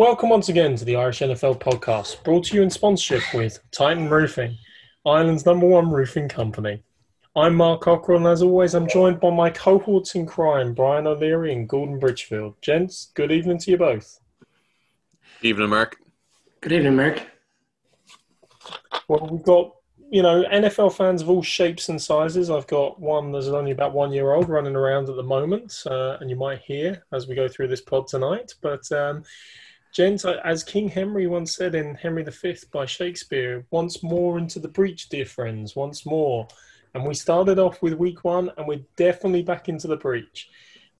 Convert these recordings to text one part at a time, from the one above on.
Welcome once again to the Irish NFL podcast, brought to you in sponsorship with Titan Roofing, Ireland's number one roofing company. I'm Mark Cockrell, and as always, I'm joined by my cohorts in crime, Brian O'Leary and Gordon Bridgefield. Gents, good evening to you both. Evening, Mark. Good evening, Mark. Well, we've got you know NFL fans of all shapes and sizes. I've got one that's only about one year old running around at the moment, uh, and you might hear as we go through this pod tonight. But um, Gents, as King Henry once said in Henry V by Shakespeare, once more into the breach, dear friends, once more. And we started off with week one, and we're definitely back into the breach.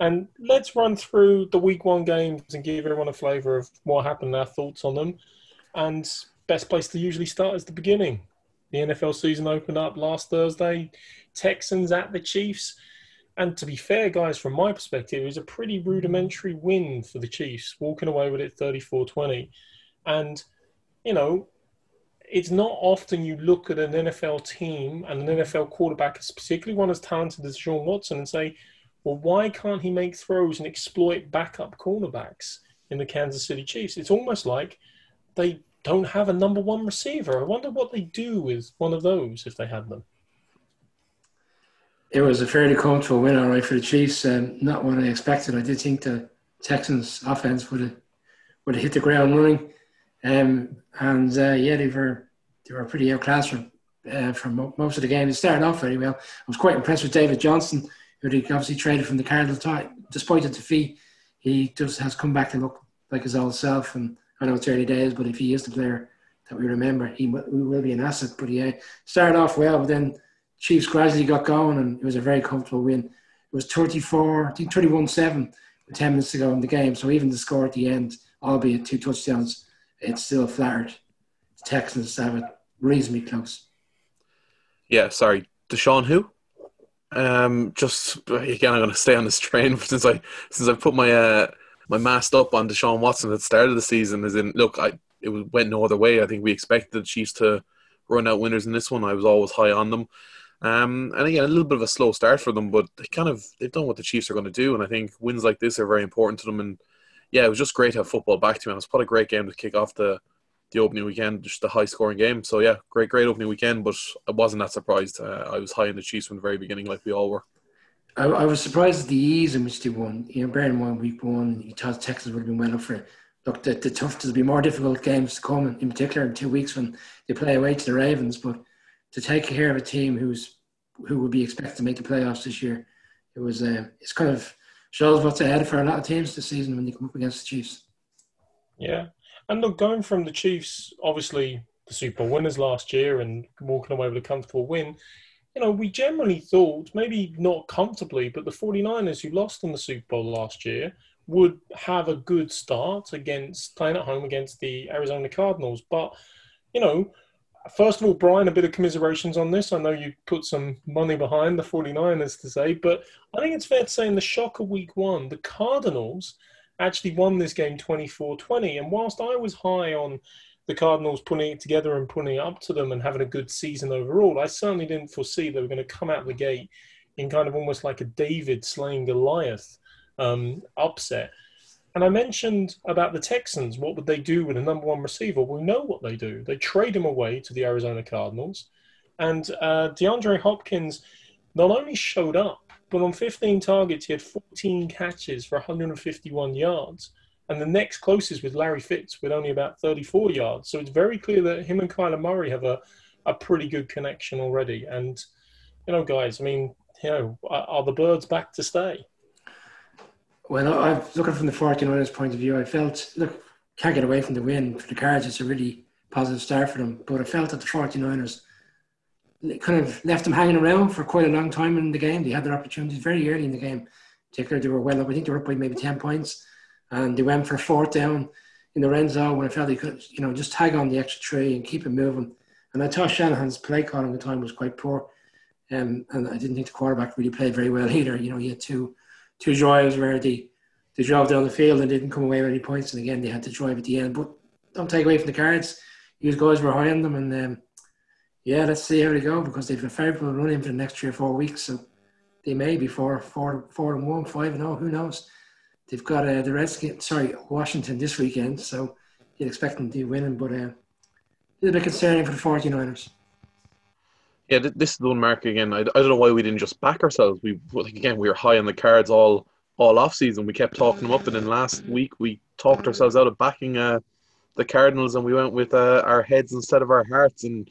And let's run through the week one games and give everyone a flavour of what happened, our thoughts on them. And best place to usually start is the beginning. The NFL season opened up last Thursday. Texans at the Chiefs. And to be fair, guys, from my perspective, it was a pretty hmm. rudimentary win for the Chiefs, walking away with it 34 20. And, you know, it's not often you look at an NFL team and an NFL quarterback, particularly one as talented as Sean Watson, and say, well, why can't he make throws and exploit backup cornerbacks in the Kansas City Chiefs? It's almost like they don't have a number one receiver. I wonder what they do with one of those if they had them it was a fairly comfortable win, all right, for the Chiefs. Um, not what I expected. I did think the Texans' offense would have would have hit the ground running, um, and uh, yeah, they were they were pretty outclassed for uh, for most of the game. They started off very well. I was quite impressed with David Johnson, who they obviously traded from the Cardinals. Despite the defeat, he just has come back to look like his old self. And I know it's early days, but if he is the player that we remember, he will be an asset. But yeah, started off well, but then Chiefs gradually got going and it was a very comfortable win. It was 34, I think 31 7 with 10 minutes to go in the game. So even the score at the end, albeit two touchdowns, it's still flattered. The Texans have it reasonably close. Yeah, sorry. Deshaun who? Um, just again, I'm going to stay on this train since I since I put my uh, my mast up on Deshaun Watson at the start of the season. As in, look, I it went no other way. I think we expected the Chiefs to run out winners in this one. I was always high on them. Um, and again, a little bit of a slow start for them, but they kind of they've done what the Chiefs are going to do, and I think wins like this are very important to them. And yeah, it was just great to have football back to me. It was quite a great game to kick off the the opening weekend, just a high scoring game. So yeah, great, great opening weekend, but I wasn't that surprised. Uh, I was high in the Chiefs from the very beginning, like we all were. I, I, was surprised at the ease in which they won. You know, bearing in mind week one, you thought Texas would have been well up for it. Look, the, the tough, there'll be more difficult games to come, in particular in two weeks when they play away to the Ravens. But to take care of a team who's who would be expected to make the playoffs this year. It was uh, it's kind of shows what's ahead for a lot of teams this season when they come up against the Chiefs. Yeah, and look, going from the Chiefs, obviously the Super Bowl winners last year, and walking away with a comfortable win. You know, we generally thought, maybe not comfortably, but the 49ers who lost in the Super Bowl last year would have a good start against playing at home against the Arizona Cardinals. But, you know, first of all, Brian, a bit of commiserations on this. I know you put some money behind the 49ers to say, but I think it's fair to say in the shock of week one, the Cardinals actually won this game 24 20. And whilst I was high on the Cardinals putting it together and putting it up to them and having a good season overall, I certainly didn't foresee they were going to come out the gate in kind of almost like a David slaying Goliath um, upset. And I mentioned about the Texans. What would they do with a number one receiver? We know what they do. They trade him away to the Arizona Cardinals. And uh, DeAndre Hopkins not only showed up, but on 15 targets, he had 14 catches for 151 yards. And the next closest was Larry Fitz with only about 34 yards. So it's very clear that him and Kyler Murray have a, a pretty good connection already. And, you know, guys, I mean, you know, are, are the birds back to stay? Well, I'm looking from the 49ers point of view. I felt, look, can't get away from the win. For the Cards, it's a really positive start for them. But I felt that the 49ers kind of left them hanging around for quite a long time in the game. They had their opportunities very early in the game. Particularly, they were well up. I think they were up by maybe 10 points. And they went for a fourth down in the red zone when I felt they could, you know, just tag on the extra tree and keep it moving. And I thought Shanahan's play calling at the time was quite poor. Um, and I didn't think the quarterback really played very well either. You know, he had two two drives where they they drove down the field and didn't come away with any points. And again, they had to drive at the end. But don't take away from the cards. These guys were high on them, and um, yeah, let's see how they go because they've a favourable run in for the next three or four weeks. So they may be four, four, four and one, five and oh, who knows? they've got uh, the Redskins, sorry, Washington this weekend, so you'd expect them to be winning, but uh, a little bit concerning for the 49ers. Yeah, this is the one mark again. I, I don't know why we didn't just back ourselves. We like again we were high on the cards all all off season. We kept talking them up, and then last week we talked ourselves out of backing uh, the Cardinals, and we went with uh, our heads instead of our hearts. And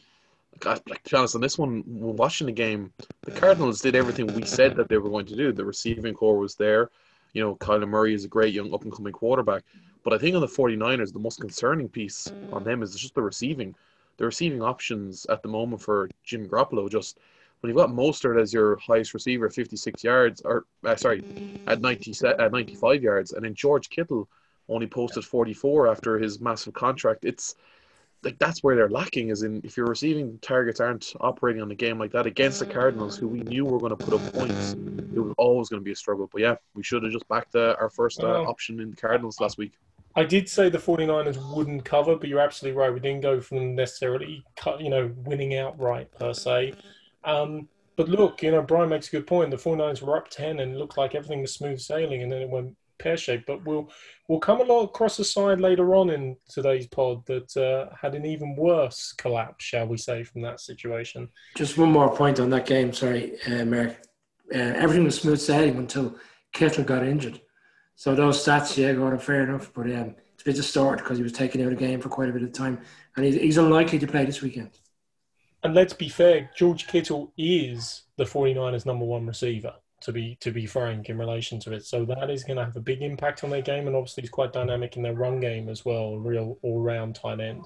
God, like to be honest, on this one, watching the game, the Cardinals did everything we said that they were going to do. The receiving core was there. You know, Kyler Murray is a great young up and coming quarterback. But I think on the 49ers, the most concerning piece on them is just the receiving the receiving options at the moment for Jim Garoppolo just when you've got Mostert as your highest receiver, 56 yards, or uh, sorry, at 90 at 95 yards, and then George Kittle only posted 44 after his massive contract. It's like that's where they're lacking. Is in if your receiving targets aren't operating on a game like that against the Cardinals, who we knew were going to put up points, it was always going to be a struggle. But yeah, we should have just backed uh, our first uh, option in the Cardinals last week. I did say the 49ers wouldn't cover, but you're absolutely right. We didn't go from necessarily, you know, winning outright per se. Um, but look, you know, Brian makes a good point. The 49ers were up 10 and looked like everything was smooth sailing and then it went pear shaped. But we'll we'll come along across the side later on in today's pod that uh, had an even worse collapse, shall we say, from that situation. Just one more point on that game. Sorry, uh, Merrick. Uh, everything was smooth sailing until Kittle got injured. So those stats, yeah, got him fair enough. But um, it's a bit distorted because he was taken out of the game for quite a bit of time, and he's, he's unlikely to play this weekend. And let's be fair, George Kittle is the 49ers' number one receiver. To be to be frank in relation to it, so that is going to have a big impact on their game, and obviously he's quite dynamic in their run game as well, real all round tight end.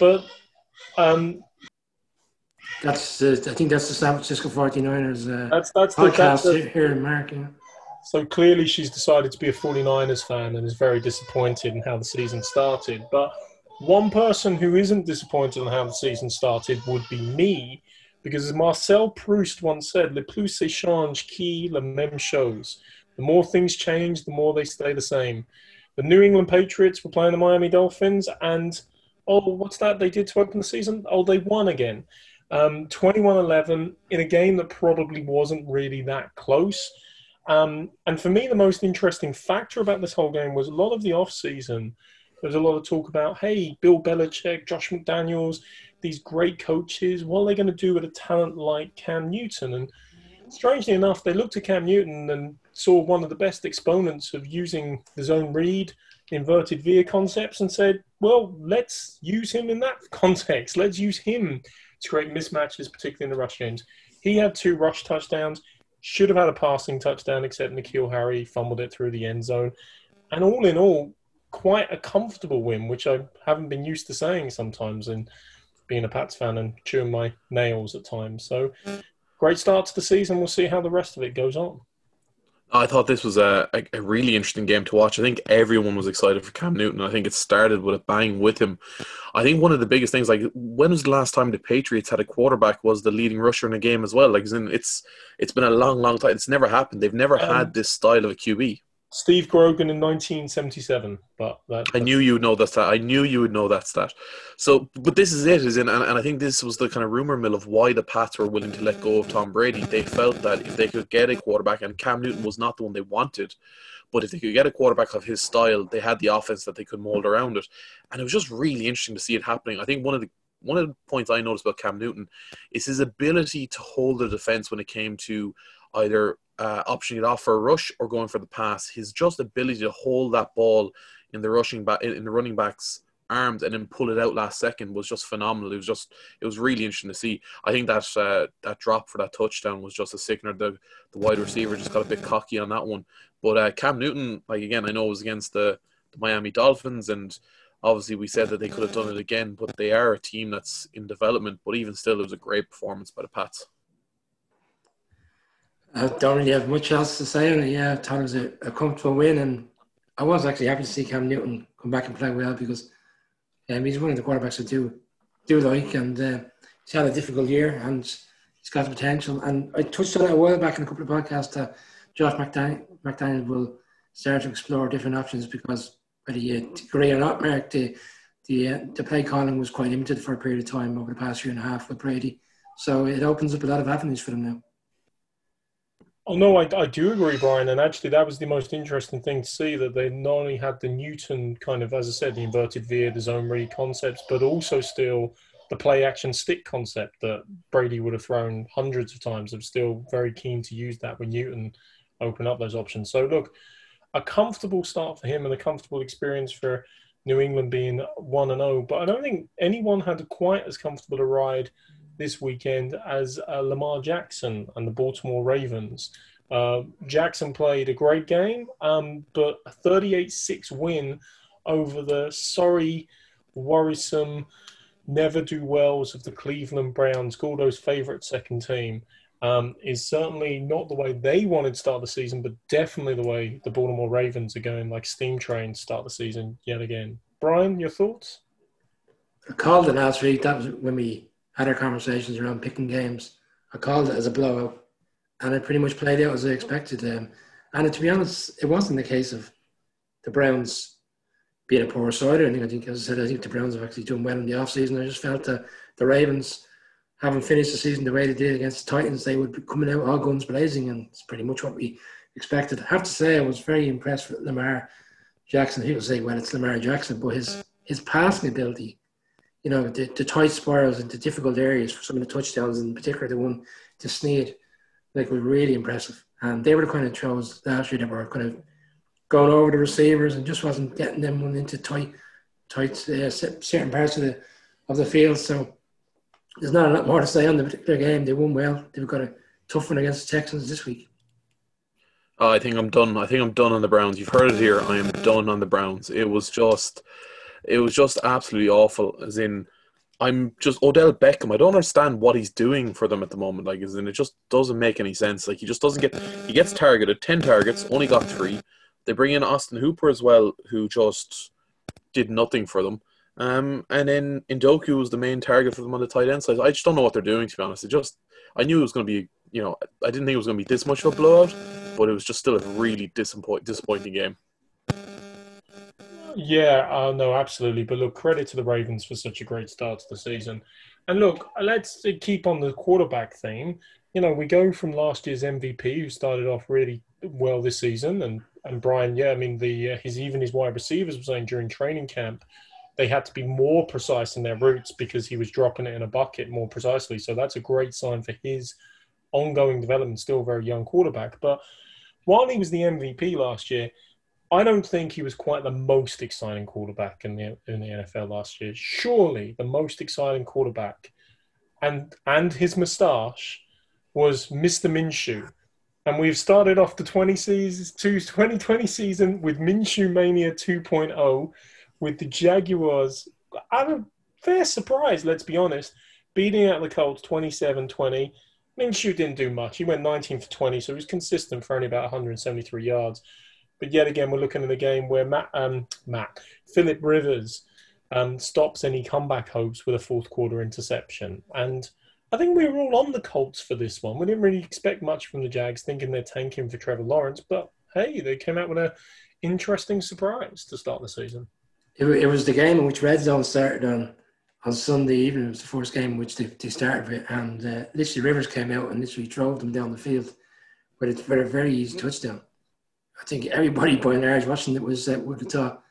But um, that's uh, I think that's the San Francisco 49ers uh, that's, that's podcast the, that's the, here in America. So clearly she's decided to be a 49ers fan and is very disappointed in how the season started. But one person who isn't disappointed in how the season started would be me, because as Marcel Proust once said, Le plus c'est change qui la même chose. The more things change, the more they stay the same. The New England Patriots were playing the Miami Dolphins, and oh, what's that they did to open the season? Oh, they won again. Um, 11 in a game that probably wasn't really that close. Um, and for me, the most interesting factor about this whole game was a lot of the off-season. There was a lot of talk about, hey, Bill Belichick, Josh McDaniels, these great coaches. What are they going to do with a talent like Cam Newton? And strangely enough, they looked at Cam Newton and saw one of the best exponents of using the zone read, inverted veer concepts, and said, well, let's use him in that context. Let's use him to create mismatches, particularly in the rush games. He had two rush touchdowns. Should have had a passing touchdown, except N'Keal Harry fumbled it through the end zone. And all in all, quite a comfortable win, which I haven't been used to saying sometimes in being a Pats fan and chewing my nails at times. So, great start to the season. We'll see how the rest of it goes on. I thought this was a, a, really interesting game to watch. I think everyone was excited for Cam Newton. I think it started with a bang with him. I think one of the biggest things, like when was the last time the Patriots had a quarterback was the leading rusher in a game as well? Like it's it's been a long, long time. It's never happened. They've never um, had this style of a QB. Steve Grogan in 1977. But that, I knew you would know that stat. I knew you would know that stat. So, but this is it, is in, and, and I think this was the kind of rumor mill of why the Pats were willing to let go of Tom Brady. They felt that if they could get a quarterback, and Cam Newton was not the one they wanted, but if they could get a quarterback of his style, they had the offense that they could mold around it, and it was just really interesting to see it happening. I think one of the one of the points I noticed about Cam Newton is his ability to hold the defense when it came to either uh, optioning it off for a rush or going for the pass. His just ability to hold that ball in the rushing back in the running backs arms and then pull it out last second was just phenomenal. It was just it was really interesting to see. I think that uh, that drop for that touchdown was just a sickener. The the wide receiver just got a bit cocky on that one. But uh, Cam Newton, like again, I know it was against the, the Miami Dolphins and obviously we said that they could have done it again, but they are a team that's in development. But even still, it was a great performance by the Pats. I don't really have much else to say on it. Yeah, was a, a, comfortable win, and I was actually happy to see Cam Newton come back and play well because um, he's one of the quarterbacks I do do like, and uh, he's had a difficult year, and he's got the potential. And I touched on it a while back in a couple of podcasts that Josh McDaniel, McDaniel will start to explore different options because whether you agree or not, Mark, the the, uh, the play calling was quite limited for a period of time over the past year and a half with Brady. So it opens up a lot of avenues for them now. Oh no, I, I do agree, Brian. And actually, that was the most interesting thing to see that they not only had the Newton kind of, as I said, the inverted veer, the zone read concepts, but also still the play action stick concept that Brady would have thrown hundreds of times. I'm still very keen to use that when Newton open up those options. So look, a comfortable start for him and a comfortable experience for New England being one and zero. Oh. But I don't think anyone had quite as comfortable a ride this weekend as uh, Lamar Jackson and the Baltimore Ravens. Uh, Jackson played a great game, um, but a 38 6 win over the sorry, worrisome, never do wells of the Cleveland Browns, Gordo's favorite second team. Um, is certainly not the way they wanted to start the season, but definitely the way the Baltimore Ravens are going like steam train start the season yet again. Brian, your thoughts? I called it last week. That was when we had our conversations around picking games. I called it as a blowout, and it pretty much played out as I expected. Um, and to be honest, it wasn't the case of the Browns being a poor side or anything. I think, as I said, I think the Browns have actually done well in the offseason. I just felt that the Ravens, having finished the season the way they did against the Titans, they would be coming out all guns blazing, and it's pretty much what we expected. I have to say, I was very impressed with Lamar Jackson. People say, well, it's Lamar Jackson, but his his passing ability you know, the, the tight spirals into difficult areas for some of the touchdowns, in particular the one to Snead, like were really impressive. And they were the kind of throws last year that were kind of going over the receivers and just wasn't getting them into tight, tight uh, certain parts of the of the field. So there's not a lot more to say on the particular game. They won well. They've got a tough one against the Texans this week. Oh, I think I'm done. I think I'm done on the Browns. You've heard it here. I am done on the Browns. It was just it was just absolutely awful. As in, I'm just Odell Beckham. I don't understand what he's doing for them at the moment. Like, as in, it just doesn't make any sense. Like, he just doesn't get. He gets targeted, ten targets, only got three. They bring in Austin Hooper as well, who just did nothing for them. Um, and then Njoku was the main target for them on the tight end side. I just don't know what they're doing, to be honest. It just, I knew it was going to be, you know, I didn't think it was going to be this much of a blowout, but it was just still a really disappoint, disappointing game. Yeah, uh, no, absolutely. But look, credit to the Ravens for such a great start to the season. And look, let's keep on the quarterback theme. You know, we go from last year's MVP, who started off really well this season, and and Brian, yeah, I mean, the uh, his even his wide receivers were saying during training camp they had to be more precise in their routes because he was dropping it in a bucket more precisely. So that's a great sign for his ongoing development. Still a very young quarterback, but while he was the MVP last year I don't think he was quite the most exciting quarterback in the in the NFL last year. Surely the most exciting quarterback, and and his moustache was Mr. Minshew. And we've started off the 20 season, 2020 season with Minshew Mania 2.0 with the Jaguars. I'm a fair surprise, let's be honest, beating out the Colts 27 20. Minshew didn't do much. He went 19 for 20, so he was consistent for only about 173 yards. But yet again, we're looking at a game where Matt, um, Matt Philip Rivers um, stops any comeback hopes with a fourth quarter interception. And I think we were all on the Colts for this one. We didn't really expect much from the Jags, thinking they're tanking for Trevor Lawrence. But hey, they came out with an interesting surprise to start the season. It, was the game in which Red Zone started on on Sunday evening. It was the first game in which they, they started with, and uh, literally Rivers came out and literally drove them down the field with a, a very easy touchdown. I think everybody by and large watching it was uh, would have thought,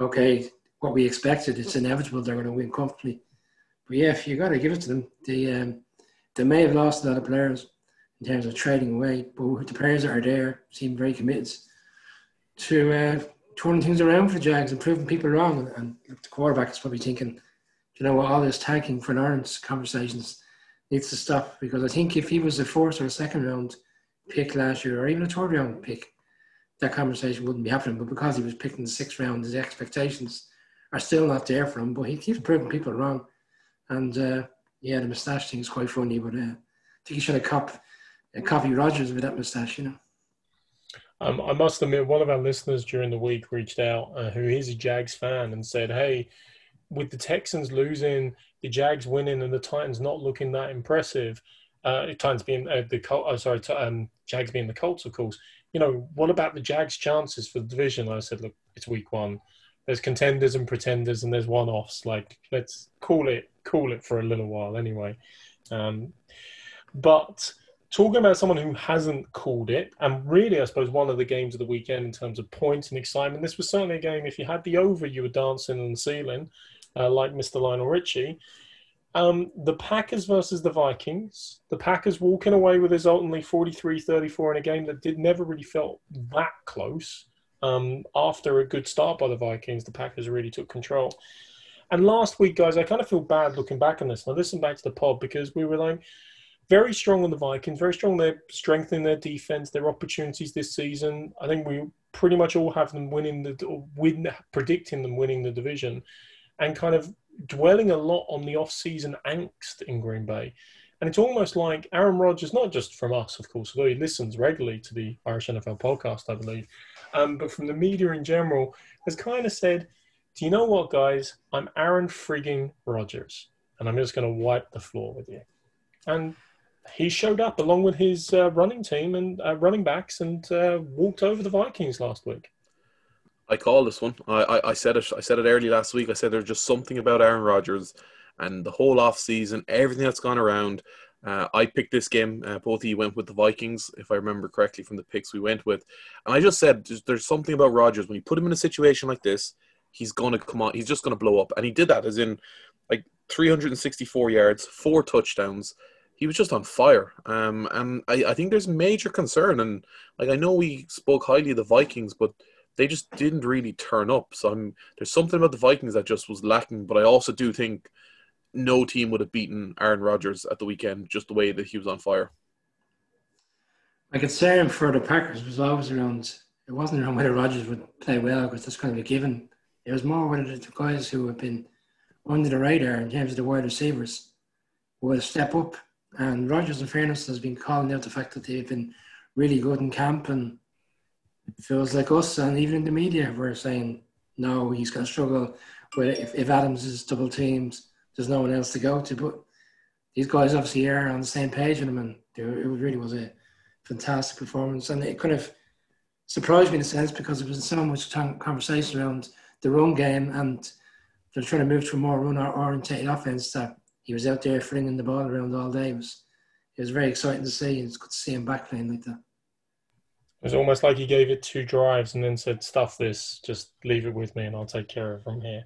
okay, what we expected, it's inevitable they're going to win comfortably. But yeah, if you got to give it to them. They um, they may have lost a lot of players in terms of trading away, but the players that are there seem very committed to uh, turning things around for the Jags and proving people wrong. And, and the quarterback is probably thinking, you know all this tanking for Lawrence conversations needs to stop because I think if he was a fourth or a second round pick last year, or even a third round pick, that conversation wouldn't be happening. But because he was picking the sixth round, his expectations are still not there for him. But he keeps proving people wrong. And uh, yeah, the moustache thing is quite funny. But uh, I think he should have cop, uh, copy Rodgers with that moustache, you know. Um, I must admit, one of our listeners during the week reached out, uh, who is a Jags fan, and said, "Hey, with the Texans losing, the Jags winning, and the Titans not looking that impressive, uh, Titans being uh, the Col- oh, sorry, um, Jags being the Colts, of course you know, what about the Jags' chances for the division? I said, look, it's week one. There's contenders and pretenders, and there's one-offs. Like, let's call it, call it for a little while anyway. Um, but talking about someone who hasn't called it, and really, I suppose, one of the games of the weekend in terms of points and excitement. This was certainly a game, if you had the over, you were dancing on the ceiling, uh, like Mr. Lionel Richie. Um, the Packers versus the Vikings. The Packers walking away with resultantly 43 34 in a game that did never really felt that close. Um, after a good start by the Vikings, the Packers really took control. And last week, guys, I kind of feel bad looking back on this. And I listened back to the pod because we were like, very strong on the Vikings, very strong. They're strengthening their defense, their opportunities this season. I think we pretty much all have them winning the win, predicting them winning the division, and kind of dwelling a lot on the off-season angst in Green Bay. And it's almost like Aaron Rodgers, not just from us, of course, although he listens regularly to the Irish NFL podcast, I believe, um, but from the media in general, has kind of said, "Do you know what, guys? I'm Aaron frigging Rodgers, and I'm just going to wipe the floor with you." And he showed up along with his uh, running team and uh, running backs and uh, walked over the Vikings last week. I call this one. I, I, I, said it. I said it early last week. I said there's just something about Aaron Rodgers and the whole off season, everything that's gone around. Uh, I picked this game. Uh, both of you went with the Vikings, if I remember correctly from the picks we went with. And I just said there's, something about Rodgers when you put him in a situation like this, he's gonna come on. He's just gonna blow up, and he did that. As in, like 364 yards, four touchdowns he was just on fire. Um, and I, I think there's major concern. And like I know we spoke highly of the Vikings, but they just didn't really turn up. So I'm, there's something about the Vikings that just was lacking. But I also do think no team would have beaten Aaron Rodgers at the weekend just the way that he was on fire. My concern for the Packers was always around. It wasn't around whether Rodgers would play well because that's kind of a given. It was more whether the guys who have been under the radar in terms of the wide receivers would step up and Rodgers, in fairness, has been calling out the fact that they've been really good in camp, and it feels like us and even in the media we're saying no, he's going to struggle with if, if Adams is double teams, there's no one else to go to. But these guys obviously are on the same page with him, and it really was a fantastic performance, and it kind of surprised me in a sense because there was so much conversation around the run game, and they're trying to move to a more run oriented offense that he was out there flinging the ball around all day. It was it was very exciting to see. and It's good to see him back playing like that. It was almost like he gave it two drives and then said, "Stuff this, just leave it with me, and I'll take care of it from here."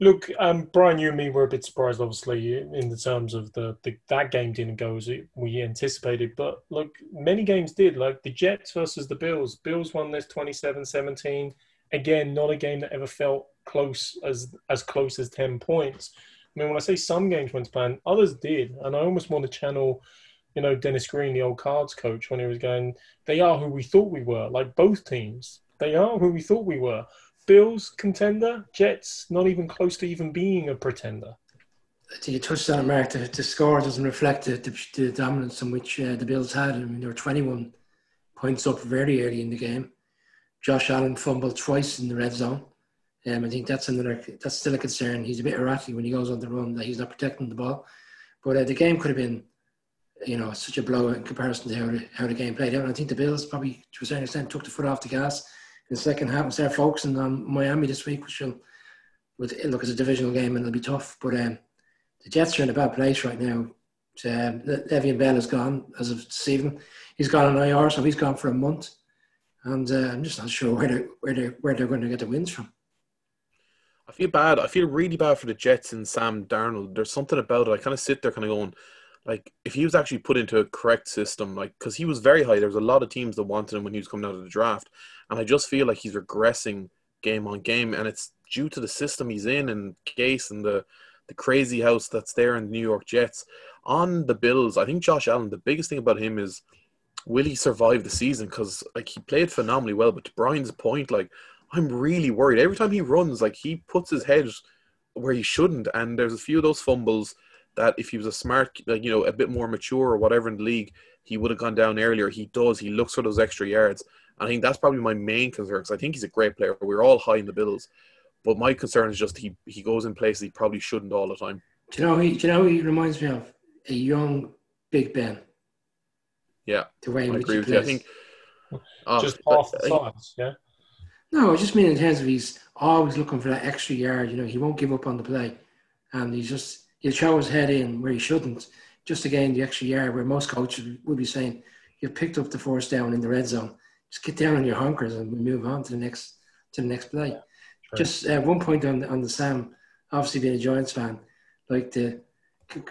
Look, um, Brian, you and me were a bit surprised, obviously, in the terms of the, the that game didn't go as we anticipated. But look, many games did. Like the Jets versus the Bills. Bills won this 27-17. Again, not a game that ever felt close as as close as ten points. I mean, when I say some games went to plan, others did, and I almost want to channel, you know, Dennis Green, the old cards coach, when he was going, "They are who we thought we were." Like both teams, they are who we thought we were. Bills contender, Jets not even close to even being a pretender. I think you touched on Mark. The, the score doesn't reflect the, the, the dominance in which uh, the Bills had. I mean, they were 21 points up very early in the game. Josh Allen fumbled twice in the red zone. Um, I think that's another that's still a concern. He's a bit erratic when he goes on the run that he's not protecting the ball. But uh, the game could have been, you know, such a blow in comparison to how the, how the game played out. And I think the Bills probably to a certain extent took the foot off the gas in the second half and started focusing on Miami this week, which will would look as a divisional game and it'll be tough. But um, the Jets are in a bad place right now. So, um, Le'Veon Bell is gone as of this evening. He's gone on IR, so he's gone for a month, and uh, I'm just not sure where they're, where they're, where they're going to get the wins from. I feel bad. I feel really bad for the Jets and Sam Darnold. There's something about it. I kind of sit there, kind of going, like, if he was actually put into a correct system, like, because he was very high. There was a lot of teams that wanted him when he was coming out of the draft, and I just feel like he's regressing game on game, and it's due to the system he's in and Gase and the the crazy house that's there in the New York Jets. On the Bills, I think Josh Allen. The biggest thing about him is will he survive the season? Because like he played phenomenally well, but to Brian's point, like I'm really worried. Every time he runs, like he puts his head where he shouldn't, and there's a few of those fumbles that if he was a smart, like you know, a bit more mature or whatever in the league, he would have gone down earlier. He does. He looks for those extra yards. I think that's probably my main concern because I think he's a great player. We're all high in the Bills, but my concern is just he he goes in places he probably shouldn't all the time. Do you know? He, do you know? He reminds me of a young Big Ben. Yeah, the way I agree with you. I think uh, just half the size. Yeah. No, I just mean in terms of he's always looking for that extra yard. You know, he won't give up on the play, and he's just he'll show his head in where he shouldn't. just to gain the extra yard, where most coaches would be saying, "You've picked up the force down in the red zone. Just get down on your hunkers and we move on to the next to the next play." Just uh, one point on on the Sam, obviously being a Giants fan, like the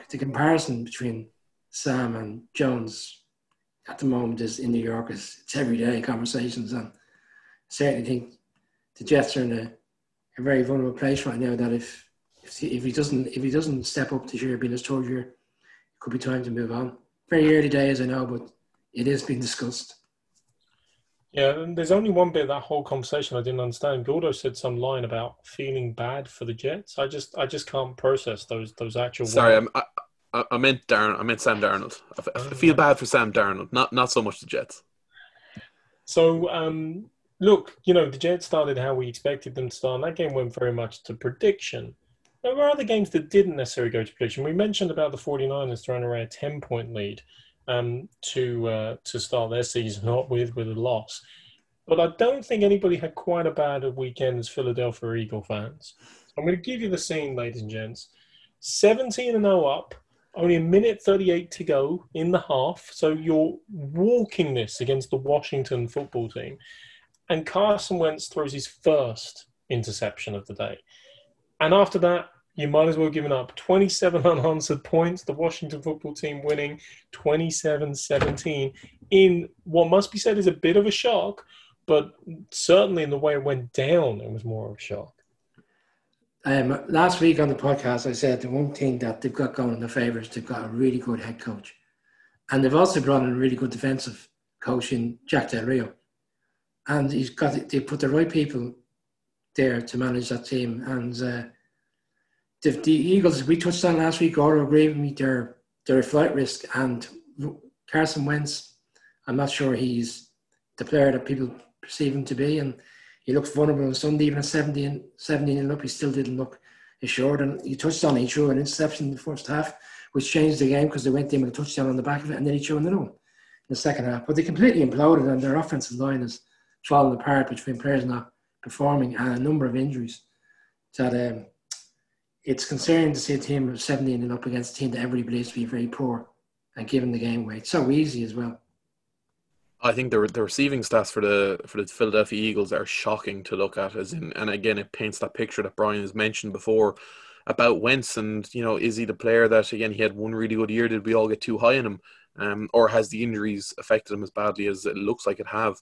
the comparison between Sam and Jones at the moment is in New York is it's everyday conversations and I certainly think the Jets are in a, a very vulnerable place right now that if if he, if he doesn't if he doesn't step up this year being his third year, it could be time to move on. Very early days I know, but it is being discussed. Yeah, and there's only one bit of that whole conversation I didn't understand. Gordo said some line about feeling bad for the Jets. I just I just can't process those those actual. Sorry, I, I, I meant Darn. I meant Sam Darnold. I feel bad for Sam Darnold, not not so much the Jets. So um, look, you know the Jets started how we expected them to start. And that game went very much to prediction. There were other games that didn't necessarily go to prediction. We mentioned about the 49ers throwing away a 10 point lead um, to uh, to start their season not with with a loss. But I don't think anybody had quite a bad weekend as Philadelphia Eagle fans. I'm going to give you the scene, ladies and gents. 17 and 0 up, only a minute 38 to go in the half. So you're walking this against the Washington football team. And Carson Wentz throws his first interception of the day. And after that, you might as well give it up. 27 unanswered points, the Washington football team winning 27 17 in what must be said is a bit of a shock, but certainly in the way it went down, it was more of a shock. Um, last week on the podcast, I said the one thing that they've got going in their favour is they've got a really good head coach. And they've also brought in a really good defensive coach in Jack Del Rio. And he's got they put the right people there to manage that team. And uh, the, the Eagles, we touched on last week, Gordo agreed with me, they're a flight risk. And Carson Wentz, I'm not sure he's the player that people perceive him to be. And he looks vulnerable on Sunday, even at 17, 17 and up, he still didn't look assured. And he touched on, he threw an interception in the first half, which changed the game because they went in with a touchdown on the back of it, and then he threw another one in the second half. But they completely imploded, and their offensive line has fallen apart between players not performing and a number of injuries. That um, it's concerning to see a team of 17 and up against a team that everybody believes to be very poor and giving the game away. It's so easy as well. I think the the receiving stats for the for the Philadelphia Eagles are shocking to look at. As in, and again, it paints that picture that Brian has mentioned before about Wentz. And you know, is he the player that again he had one really good year? Did we all get too high on him, um, or has the injuries affected him as badly as it looks like it have?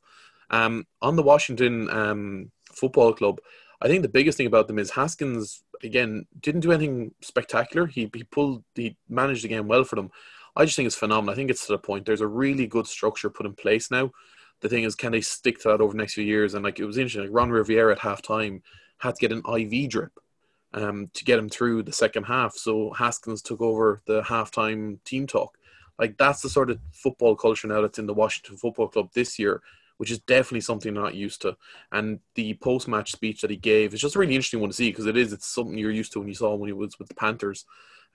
Um, on the Washington um, Football Club, I think the biggest thing about them is Haskins again didn't do anything spectacular. He he pulled he managed the game well for them. I just think it's phenomenal. I think it's to the point. There's a really good structure put in place now. The thing is, can they stick to that over the next few years? And like it was interesting, like Ron Rivera at halftime had to get an IV drip um, to get him through the second half. So Haskins took over the halftime team talk. Like that's the sort of football culture now that's in the Washington Football Club this year, which is definitely something they're not used to. And the post-match speech that he gave is just a really interesting one to see because it is. It's something you're used to when you saw when he was with the Panthers.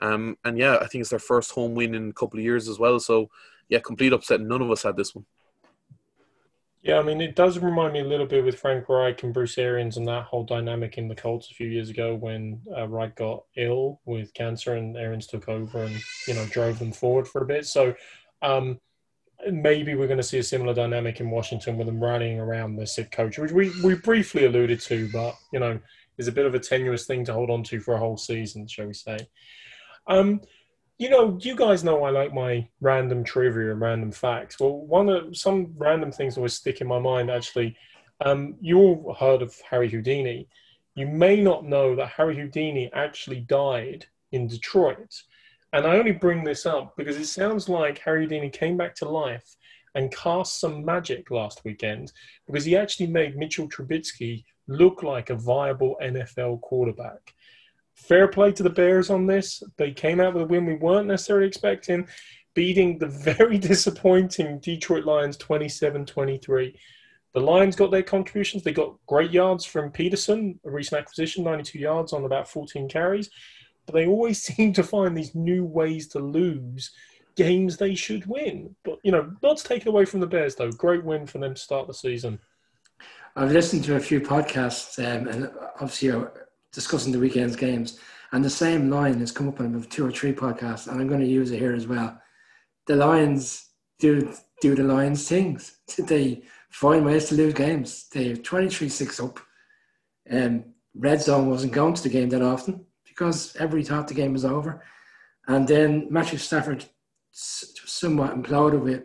Um, and yeah, I think it's their first home win in a couple of years as well. So yeah, complete upset. None of us had this one. Yeah, I mean, it does remind me a little bit with Frank Reich and Bruce Arians and that whole dynamic in the Colts a few years ago when uh, Reich got ill with cancer and Arians took over and you know drove them forward for a bit. So um, maybe we're going to see a similar dynamic in Washington with them rallying around the sick coach, which we we briefly alluded to, but you know is a bit of a tenuous thing to hold on to for a whole season, shall we say? Um, you know, you guys know I like my random trivia and random facts. Well, one of some random things always stick in my mind. Actually, um, you all heard of Harry Houdini. You may not know that Harry Houdini actually died in Detroit. And I only bring this up because it sounds like Harry Houdini came back to life and cast some magic last weekend because he actually made Mitchell Trubisky look like a viable NFL quarterback fair play to the Bears on this. They came out with a win we weren't necessarily expecting, beating the very disappointing Detroit Lions 27 23. The Lions got their contributions. They got great yards from Peterson, a recent acquisition, 92 yards on about 14 carries. But they always seem to find these new ways to lose games they should win. But, you know, not to take it away from the Bears, though. Great win for them to start the season. I've listened to a few podcasts, um, and obviously, discussing the weekend's games. And the same line has come up on two or three podcasts, and I'm going to use it here as well. The Lions do do the Lions things. They find ways to lose games. They're 23-6 up. Um, red zone wasn't going to the game that often because everybody thought the game was over. And then Matthew Stafford somewhat imploded with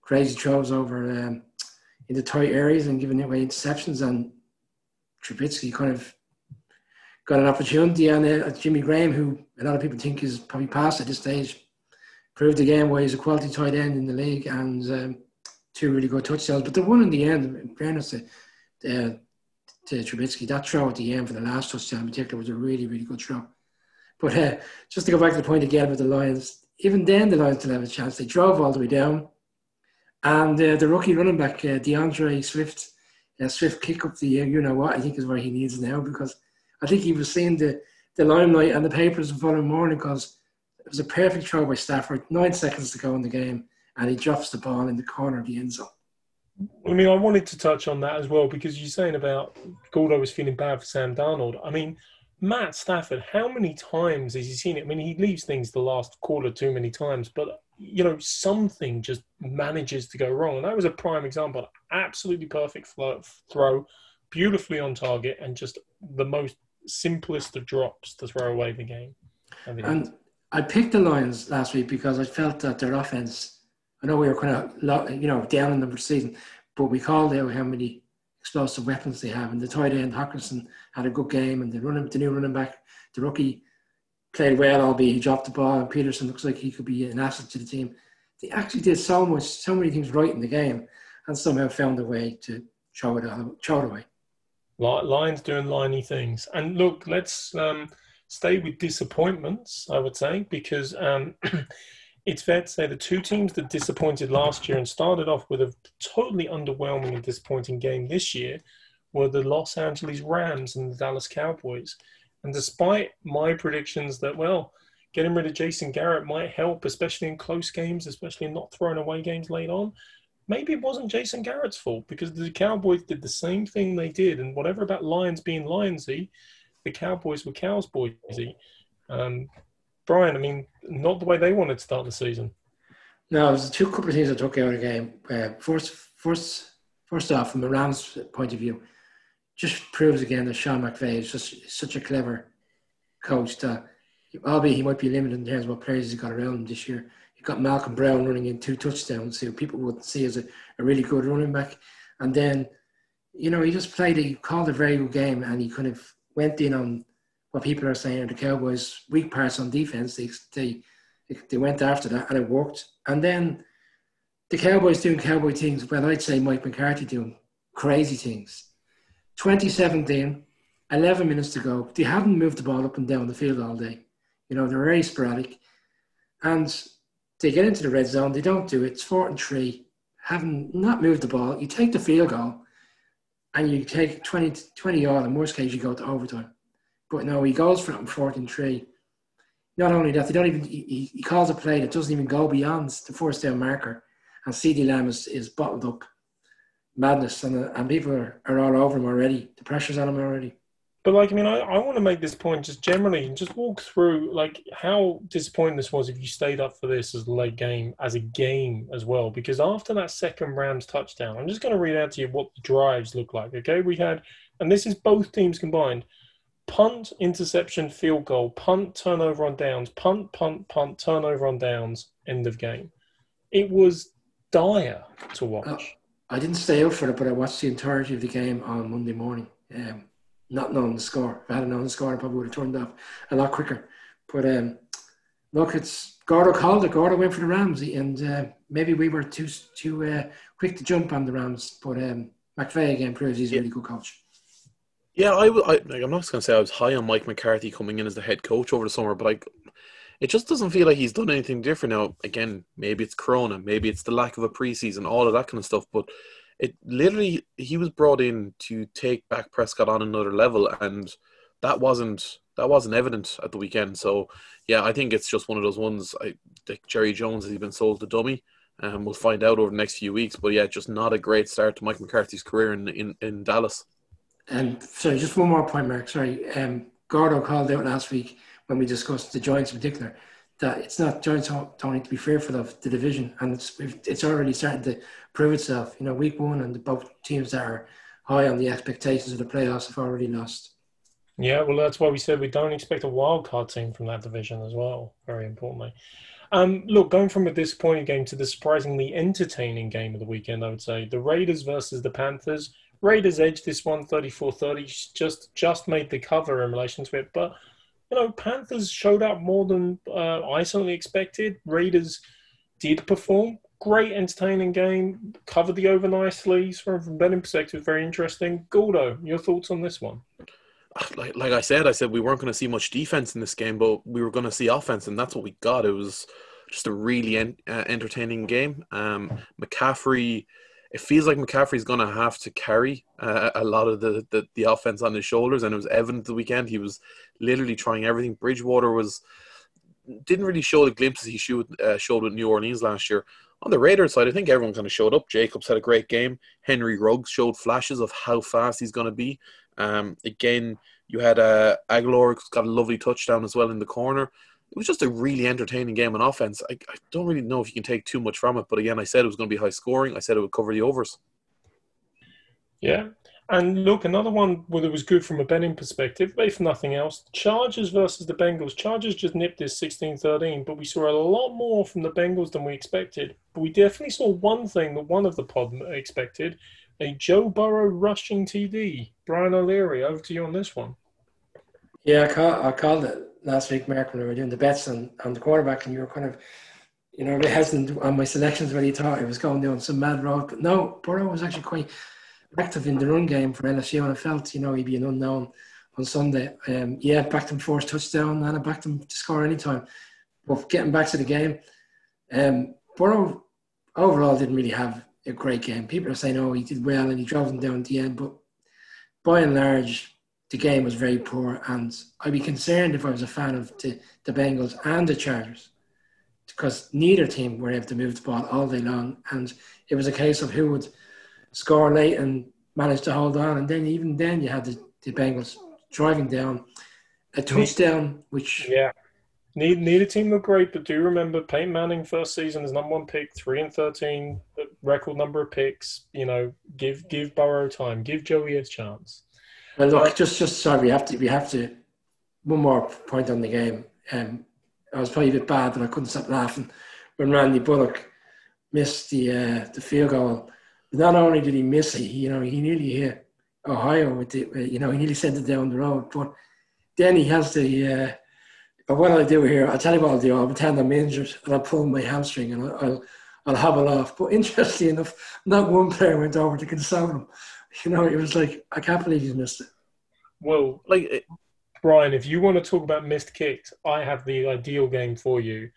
crazy throws over um, in the tight areas and giving away interceptions. And Trubisky kind of got an opportunity. And uh, Jimmy Graham, who a lot of people think is probably past at this stage, proved again why he's a quality tight end in the league and um, two really good touchdowns. But the one in the end, in fairness to, uh, to Trubisky, that throw at the end for the last touchdown in particular was a really, really good throw. But uh, just to go back to the point again about the Lions, even then the Lions didn't have a chance. They drove all the way down. And uh, the rookie running back, uh, D'Andre Swift, uh, Swift kick up the, you know what, I think is where he needs now because I think he was seeing the, the limelight and the papers the following morning because it was a perfect throw by Stafford, nine seconds to go in the game, and he drops the ball in the corner of the end zone. I mean, I wanted to touch on that as well because you're saying about Gordo was feeling bad for Sam Darnold. I mean, Matt Stafford, how many times has he seen it? I mean, he leaves things the last quarter too many times, but you know, something just manages to go wrong. And that was a prime example. Absolutely perfect throw, beautifully on target, and just the most simplest of drops to throw away the game. And I picked the Lions last week because I felt that their offense. I know we were kind of you know down in the season, but we called out how many explosive weapons they have. And the tight end Hockenson had a good game, and the running the new running back, the rookie, played well. Albeit he dropped the ball, and Peterson looks like he could be an asset to the team. They actually did so much, so many things right in the game, and somehow found a way to throw it, it away. Lions doing liney things. And look, let's um, stay with disappointments, I would say, because um, it's fair to say the two teams that disappointed last year and started off with a totally underwhelming and disappointing game this year were the Los Angeles Rams and the Dallas Cowboys. And despite my predictions that, well, getting rid of Jason Garrett might help, especially in close games, especially in not throwing away games late on, maybe it wasn't Jason Garrett's fault because the Cowboys did the same thing they did. And whatever about Lions being Lionsy, the Cowboys were Cowboysy. Um, Brian, I mean, not the way they wanted to start the season. No, there's two couple of things I took out of the game. Uh, first, first, first off, from the Rams' point of view, just proves again that Sean McVay is just such a clever coach that, albeit he might be limited in terms of what players he's got around him this year. You've got Malcolm Brown running in two touchdowns, who people would see as a, a really good running back. And then, you know, he just played, he called a very good game and he kind of went in on what people are saying the Cowboys' weak parts on defense. They, they, they went after that and it worked. And then the Cowboys doing Cowboy things, well, I'd say Mike McCarthy doing crazy things. 2017, 11 minutes to go. They hadn't moved the ball up and down the field all day. You know, they're very sporadic. And they get into the red zone. They don't do it. It's four and three. Having not not moved the ball, you take the field goal and you take 20, 20 yard. In worst case, you go to overtime. But no, he goes for it on fourth and three. Not only that, they don't even he, he calls a play that doesn't even go beyond the first down marker, and CeeDee Lamb is, is bottled up. Madness, and, uh, and people are, are all over him already. The pressure's on him already. But like, I mean, I, I want to make this point just generally and just walk through like how disappointing this was if you stayed up for this as a late game, as a game as well. Because after that second Rams touchdown, I'm just going to read out to you what the drives look like. Okay, we had, and this is both teams combined punt, interception, field goal, punt, turnover on downs, punt, punt, punt, turnover on downs, end of game. It was dire to watch. Uh, I didn't stay up for it, but I watched the entirety of the game on Monday morning. Um, not knowing the score. If I had known the score, I probably would have turned off a lot quicker. But um, look, it's Gordo called it. Gordo went for the Rams, and uh, maybe we were too too uh, quick to jump on the Rams. But um, McVay again proves he's a really good coach. Yeah, I, I like, I'm not going to say I was high on Mike McCarthy coming in as the head coach over the summer, but like, it just doesn't feel like he's done anything different now. Again, maybe it's Corona, maybe it's the lack of a preseason, all of that kind of stuff. But it literally, he was brought in to take Dak Prescott on another level, and that wasn't that wasn't evident at the weekend. So yeah, I think it's just one of those ones. I think Jerry Jones has he been sold to dummy. and um, we'll find out over the next few weeks. But yeah, just not a great start to Mike McCarthy's career in in, in Dallas. And sorry, just one more point, Mark. Sorry. Um, Gordo called out last week when we discussed the Giants in particular that it's not Giants don't need to be fearful of the division, and it's it's already starting to prove itself. You know, week one and both teams that are high on the expectations of the playoffs have already lost. Yeah, well, that's why we said we don't expect a wild card team from that division as well. Very importantly. Um, look, going from a disappointing game to the surprisingly entertaining game of the weekend, I would say the Raiders versus the Panthers. Raiders edged this one 34-30, just just made the cover in relation to it, but you know Panthers showed up more than uh, I certainly expected. Raiders did perform, great entertaining game, covered the over nicely. So from betting perspective, very interesting. Gordo, your thoughts on this one? Like, like I said, I said we weren't going to see much defense in this game, but we were going to see offense, and that's what we got. It was just a really en- uh, entertaining game. Um, McCaffrey, it feels like McCaffrey's going to have to carry uh, a lot of the, the, the offense on his shoulders, and it was evident the weekend. He was literally trying everything. Bridgewater was didn't really show the glimpses he showed, uh, showed with New Orleans last year. On the Raiders side, I think everyone kind of showed up. Jacobs had a great game. Henry Ruggs showed flashes of how fast he's going to be. Um, again, you had uh, Agholor got a lovely touchdown as well in the corner. It was just a really entertaining game on offense. I, I don't really know if you can take too much from it, but again, I said it was going to be high scoring. I said it would cover the overs. Yeah, and look, another one where it was good from a betting perspective, if nothing else, Chargers versus the Bengals. Chargers just nipped this 16 13, but we saw a lot more from the Bengals than we expected. But we definitely saw one thing that one of the pod expected a Joe Burrow rushing TD. Brian O'Leary, over to you on this one. Yeah, I, call, I called it last week, Mark, when we were doing the bets on, on the quarterback, and you were kind of, you know, a bit hesitant on my selections when you thought it was going down some mad road. But no, Burrow was actually quite active in the run game for LSU, and I felt you know he'd be an unknown on Sunday. Um, yeah, backed him for his touchdown, and I backed him to score anytime. But getting back to the game, um, Burrow overall didn't really have a great game. People are saying, "Oh, he did well and he drove them down at the end," but by and large, the game was very poor. And I'd be concerned if I was a fan of the, the Bengals and the Chargers because neither team were able to move the ball all day long, and it was a case of who would score late and manage to hold on. And then even then, you had the, the Bengals driving down a touchdown, which yeah. Need, neither team look great, but do you remember Peyton Manning first season is number one pick, three and thirteen, record number of picks. You know, give give Burrow time, give Joey a chance. Well, look, just just sorry, we have to we have to one more point on the game. Um, I was probably a bit bad, but I couldn't stop laughing when Randy Bullock missed the uh, the field goal not only did he miss it, you know, he nearly hit Ohio with it, you know, he nearly sent it down the road. But then he has the, uh, but what I'll do here, I'll tell you what I'll do. I'll pretend I'm injured and I'll pull my hamstring and I'll, I'll, I'll hobble. But interestingly enough, not one player went over to console him. You know, it was like, I can't believe he missed it. Well, like, Brian, if you want to talk about missed kicks, I have the ideal game for you.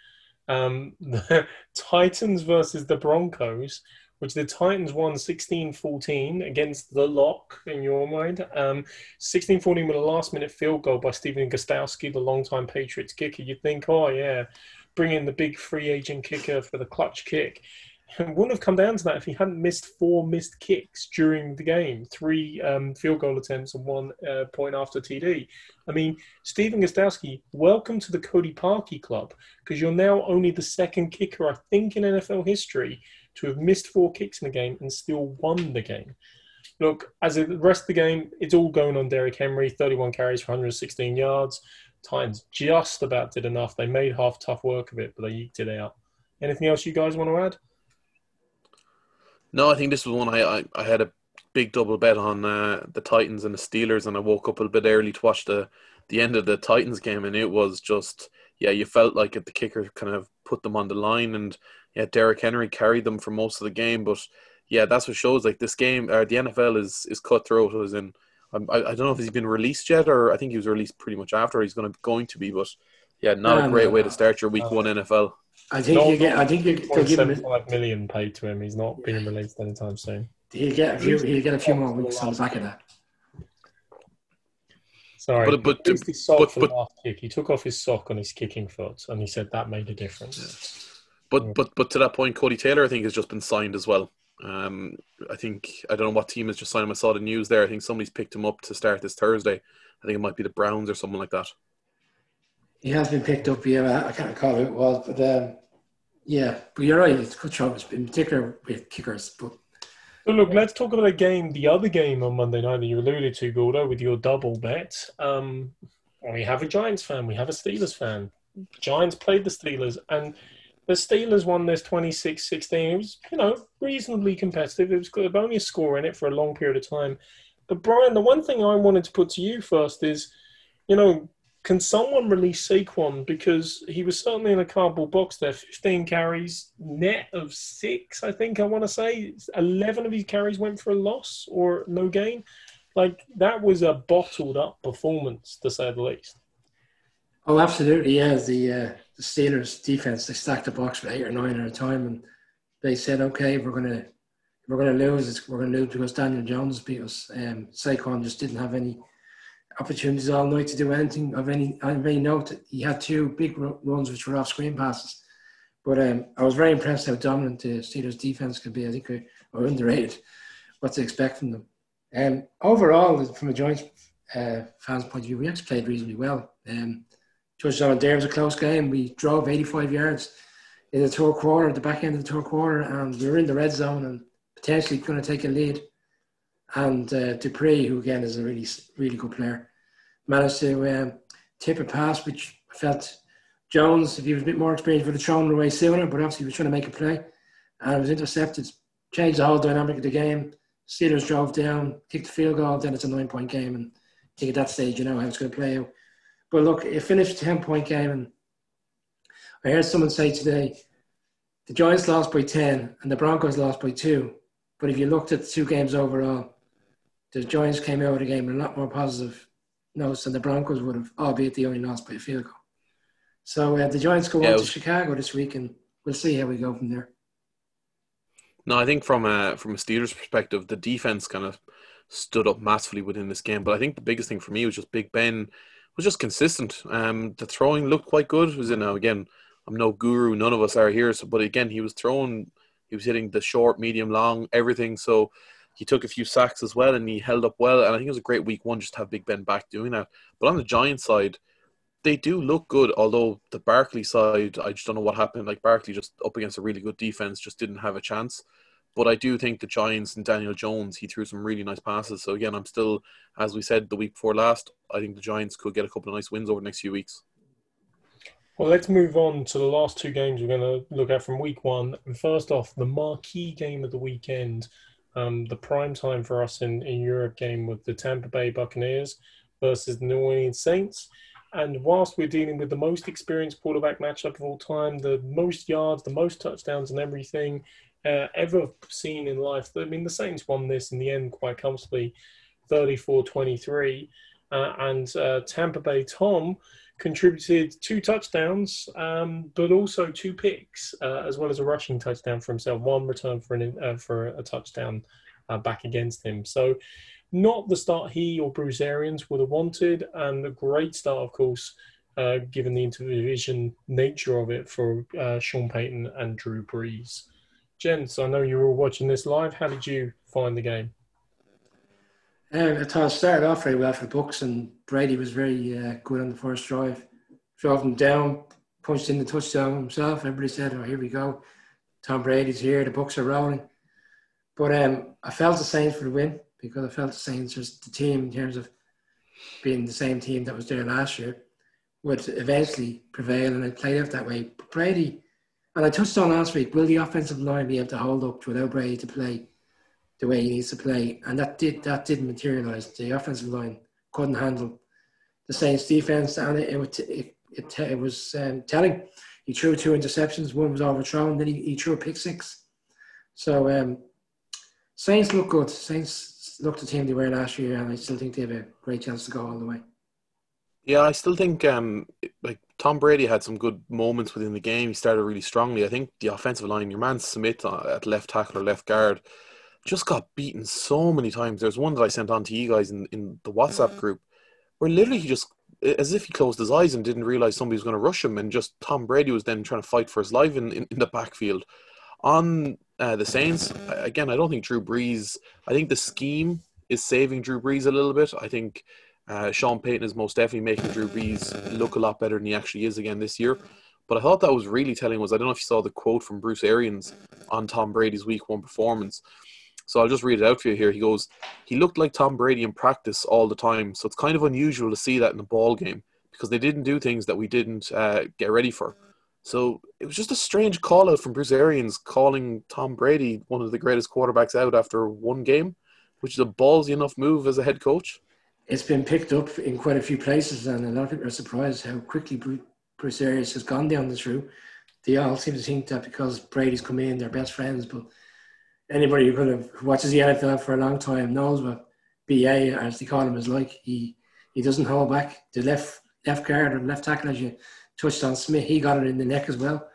Um, the Titans versus the Broncos which the Titans won 16-14 against the Lock in your mind. Um, 16-14 with a last-minute field goal by Stephen Gostkowski, the longtime Patriots kicker. You'd think, oh yeah, bring in the big free agent kicker for the clutch kick. It wouldn't have come down to that if he hadn't missed four missed kicks during the game, three um, field goal attempts and one uh, point after TD. I mean, Stephen Gostkowski, welcome to the Cody Parkey club because you're now only the second kicker, I think, in NFL history to have missed four kicks in the game and still won the game. Look, as the rest of the game, it's all going on Derrick Henry, 31 carries for 116 yards. Titans just about did enough. They made half tough work of it, but they eked it out. Anything else you guys want to add? No, I think this was one I, I, I had a big double bet on uh, the Titans and the Steelers, and I woke up a bit early to watch the the end of the Titans game, and it was just yeah, you felt like it, the kicker kind of put them on the line, and yeah, Derrick Henry carried them for most of the game. But yeah, that's what shows like this game or the NFL is is cutthroat. As in, I, I don't know if he's been released yet, or I think he was released pretty much after he's going to going to be. But yeah, not a um, great way to uh, start your week one NFL. I think you get. I think you they'll give him five million paid to him. He's not being released anytime soon. He'll get a few. He'll get a few more weeks on the back of that. Sorry, but but, but, but, but last kick. He took off his sock on his kicking foot, and he said that made a difference. But but but to that point, Cody Taylor, I think, has just been signed as well. Um, I think I don't know what team has just signed him. I saw the news there. I think somebody's picked him up to start this Thursday. I think it might be the Browns or something like that. He has been picked up. Yeah, I can't recall who it was, but um, yeah, but you're right. It's good job, in particular with kickers. But so look, let's talk about a game, the other game on Monday night that you alluded to, Gordo, with your double bet. Um, we have a Giants fan, we have a Steelers fan. Giants played the Steelers, and the Steelers won this 26-16. It was, you know, reasonably competitive. It was only a score in it for a long period of time. But Brian, the one thing I wanted to put to you first is, you know, can someone release Saquon because he was certainly in a cardboard box there. 15 carries, net of six, I think I want to say. 11 of his carries went for a loss or no gain. Like that was a bottled up performance to say the least. Oh, absolutely. Yeah, the, uh, the Steelers defense, they stacked the box for eight or nine at a time and they said, okay, we're going to we're to lose. We're going to lose because Daniel Jones beat us. Um, Saquon just didn't have any opportunities all night to do anything of any of any note. He had two big runs which were off screen passes. But um, I was very impressed how dominant the Steelers defense could be. I think we're underrated what to expect from them. Um, overall, from a Giants uh, fans' point of view, we actually played reasonably well. Um, Judge John there was a close game. We drove 85 yards in the third quarter, at the back end of the third quarter, and we were in the red zone and potentially going to take a lead and uh, Dupree, who again is a really, really good player, managed to um, tip a pass, which I felt Jones, if he was a bit more experienced, would have thrown it away sooner, but obviously he was trying to make a play and it was intercepted. Changed the whole dynamic of the game. Steelers drove down, kicked the field goal, then it's a nine point game. And I think at that stage, you know how it's going to play out. But look, it finished a 10 point game. And I heard someone say today the Giants lost by 10 and the Broncos lost by two. But if you looked at the two games overall, the Giants came out of the game with a lot more positive notes than the Broncos would have, albeit they only lost by a field goal. So uh, the Giants go yeah, on to Chicago this week, and we'll see how we go from there. No, I think from a from a Steelers perspective, the defense kind of stood up massively within this game. But I think the biggest thing for me was just Big Ben was just consistent. Um, the throwing looked quite good. Was you know again, I'm no guru, none of us are here. So, but again, he was throwing, he was hitting the short, medium, long, everything. So he took a few sacks as well and he held up well. And I think it was a great week one just to have Big Ben back doing that. But on the Giants side, they do look good, although the Barkley side, I just don't know what happened. Like Barkley just up against a really good defense, just didn't have a chance. But I do think the Giants and Daniel Jones, he threw some really nice passes. So again, I'm still, as we said the week before last, I think the Giants could get a couple of nice wins over the next few weeks. Well, let's move on to the last two games we're going to look at from week one. And first off, the marquee game of the weekend um, the prime time for us in, in Europe game with the Tampa Bay Buccaneers versus the New Orleans Saints. And whilst we're dealing with the most experienced quarterback matchup of all time, the most yards, the most touchdowns, and everything uh, ever seen in life, I mean, the Saints won this in the end quite comfortably 34 23. Uh, and uh, Tampa Bay Tom contributed two touchdowns, um, but also two picks, uh, as well as a rushing touchdown for himself. One return for an, uh, for a touchdown uh, back against him. So, not the start he or Bruce Arians would have wanted, and a great start, of course, uh, given the interdivision nature of it for uh, Sean Payton and Drew Brees. Gents, I know you were watching this live. How did you find the game? Thought it started off very well for the Bucks, and Brady was very uh, good on the first drive. Drove them down, punched in the touchdown himself. Everybody said, "Oh, here we go. Tom Brady's here. The Bucks are rolling." But um, I felt the Saints for the win because I felt the Saints was the team in terms of being the same team that was there last year would eventually prevail, and it played out that way. But Brady, and I touched on last week, will the offensive line be able to hold up without Brady to play? The way he needs to play, and that did that didn't materialize. The offensive line couldn't handle the Saints' defense, and it it, it, it, it was um, telling. He threw two interceptions. One was overthrown. Then he, he threw a pick six. So um, Saints look good. Saints look the team they were last year, and I still think they have a great chance to go all the way. Yeah, I still think um, like Tom Brady had some good moments within the game. He started really strongly. I think the offensive line, your man Smith uh, at left tackle or left guard, just got beaten so many times. There's one that I sent on to you guys in, in the WhatsApp mm-hmm. group where literally he just, as if he closed his eyes and didn't realize somebody was going to rush him, and just Tom Brady was then trying to fight for his life in, in, in the backfield. On uh, the Saints, again, I don't think Drew Brees. I think the scheme is saving Drew Brees a little bit. I think uh, Sean Payton is most definitely making Drew Brees look a lot better than he actually is again this year. But I thought that was really telling was I don't know if you saw the quote from Bruce Arians on Tom Brady's Week One performance. So I'll just read it out for you here. He goes, "He looked like Tom Brady in practice all the time, so it's kind of unusual to see that in a ball game because they didn't do things that we didn't uh, get ready for." So it was just a strange call out from Bruce Arians calling Tom Brady one of the greatest quarterbacks out after one game, which is a ballsy enough move as a head coach. It's been picked up in quite a few places, and a lot of people are surprised how quickly Bruce Arians has gone down this route. They all seem to think that because Brady's come in, they're best friends. But anybody who kind of watches the NFL for a long time knows what BA, as they call him, is like. He he doesn't hold back. The left left guard or left tackle, as you touched on Smith, he got it in the neck as well.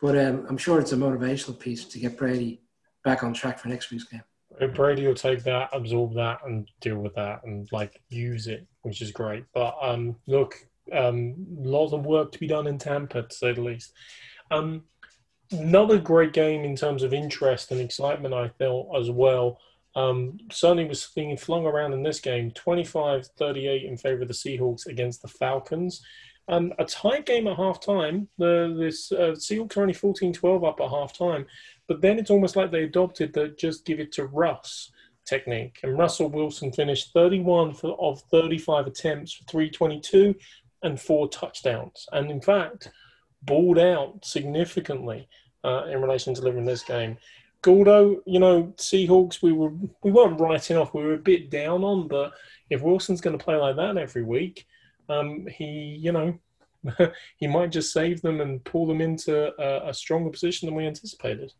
But um, I'm sure it's a motivational piece to get Brady back on track for next week's game. Brady will take that, absorb that, and deal with that, and like use it, which is great. But um, look, um, lots of work to be done in Tampa, to say the least. Um, another great game in terms of interest and excitement, I felt as well. Um, certainly was being flung around in this game 25 38 in favor of the Seahawks against the Falcons. Um, a tight game at half time. The this uh, Seahawks are only 14-12 up at half time, but then it's almost like they adopted the just give it to Russ technique. And Russell Wilson finished 31 for, of 35 attempts for 322 and four touchdowns. And in fact, balled out significantly uh, in relation to delivering this game. Gordo, you know, Seahawks, we were we weren't writing off. We were a bit down on, but if Wilson's going to play like that every week, um, he, you know, he might just save them and pull them into a, a, stronger position than we anticipated.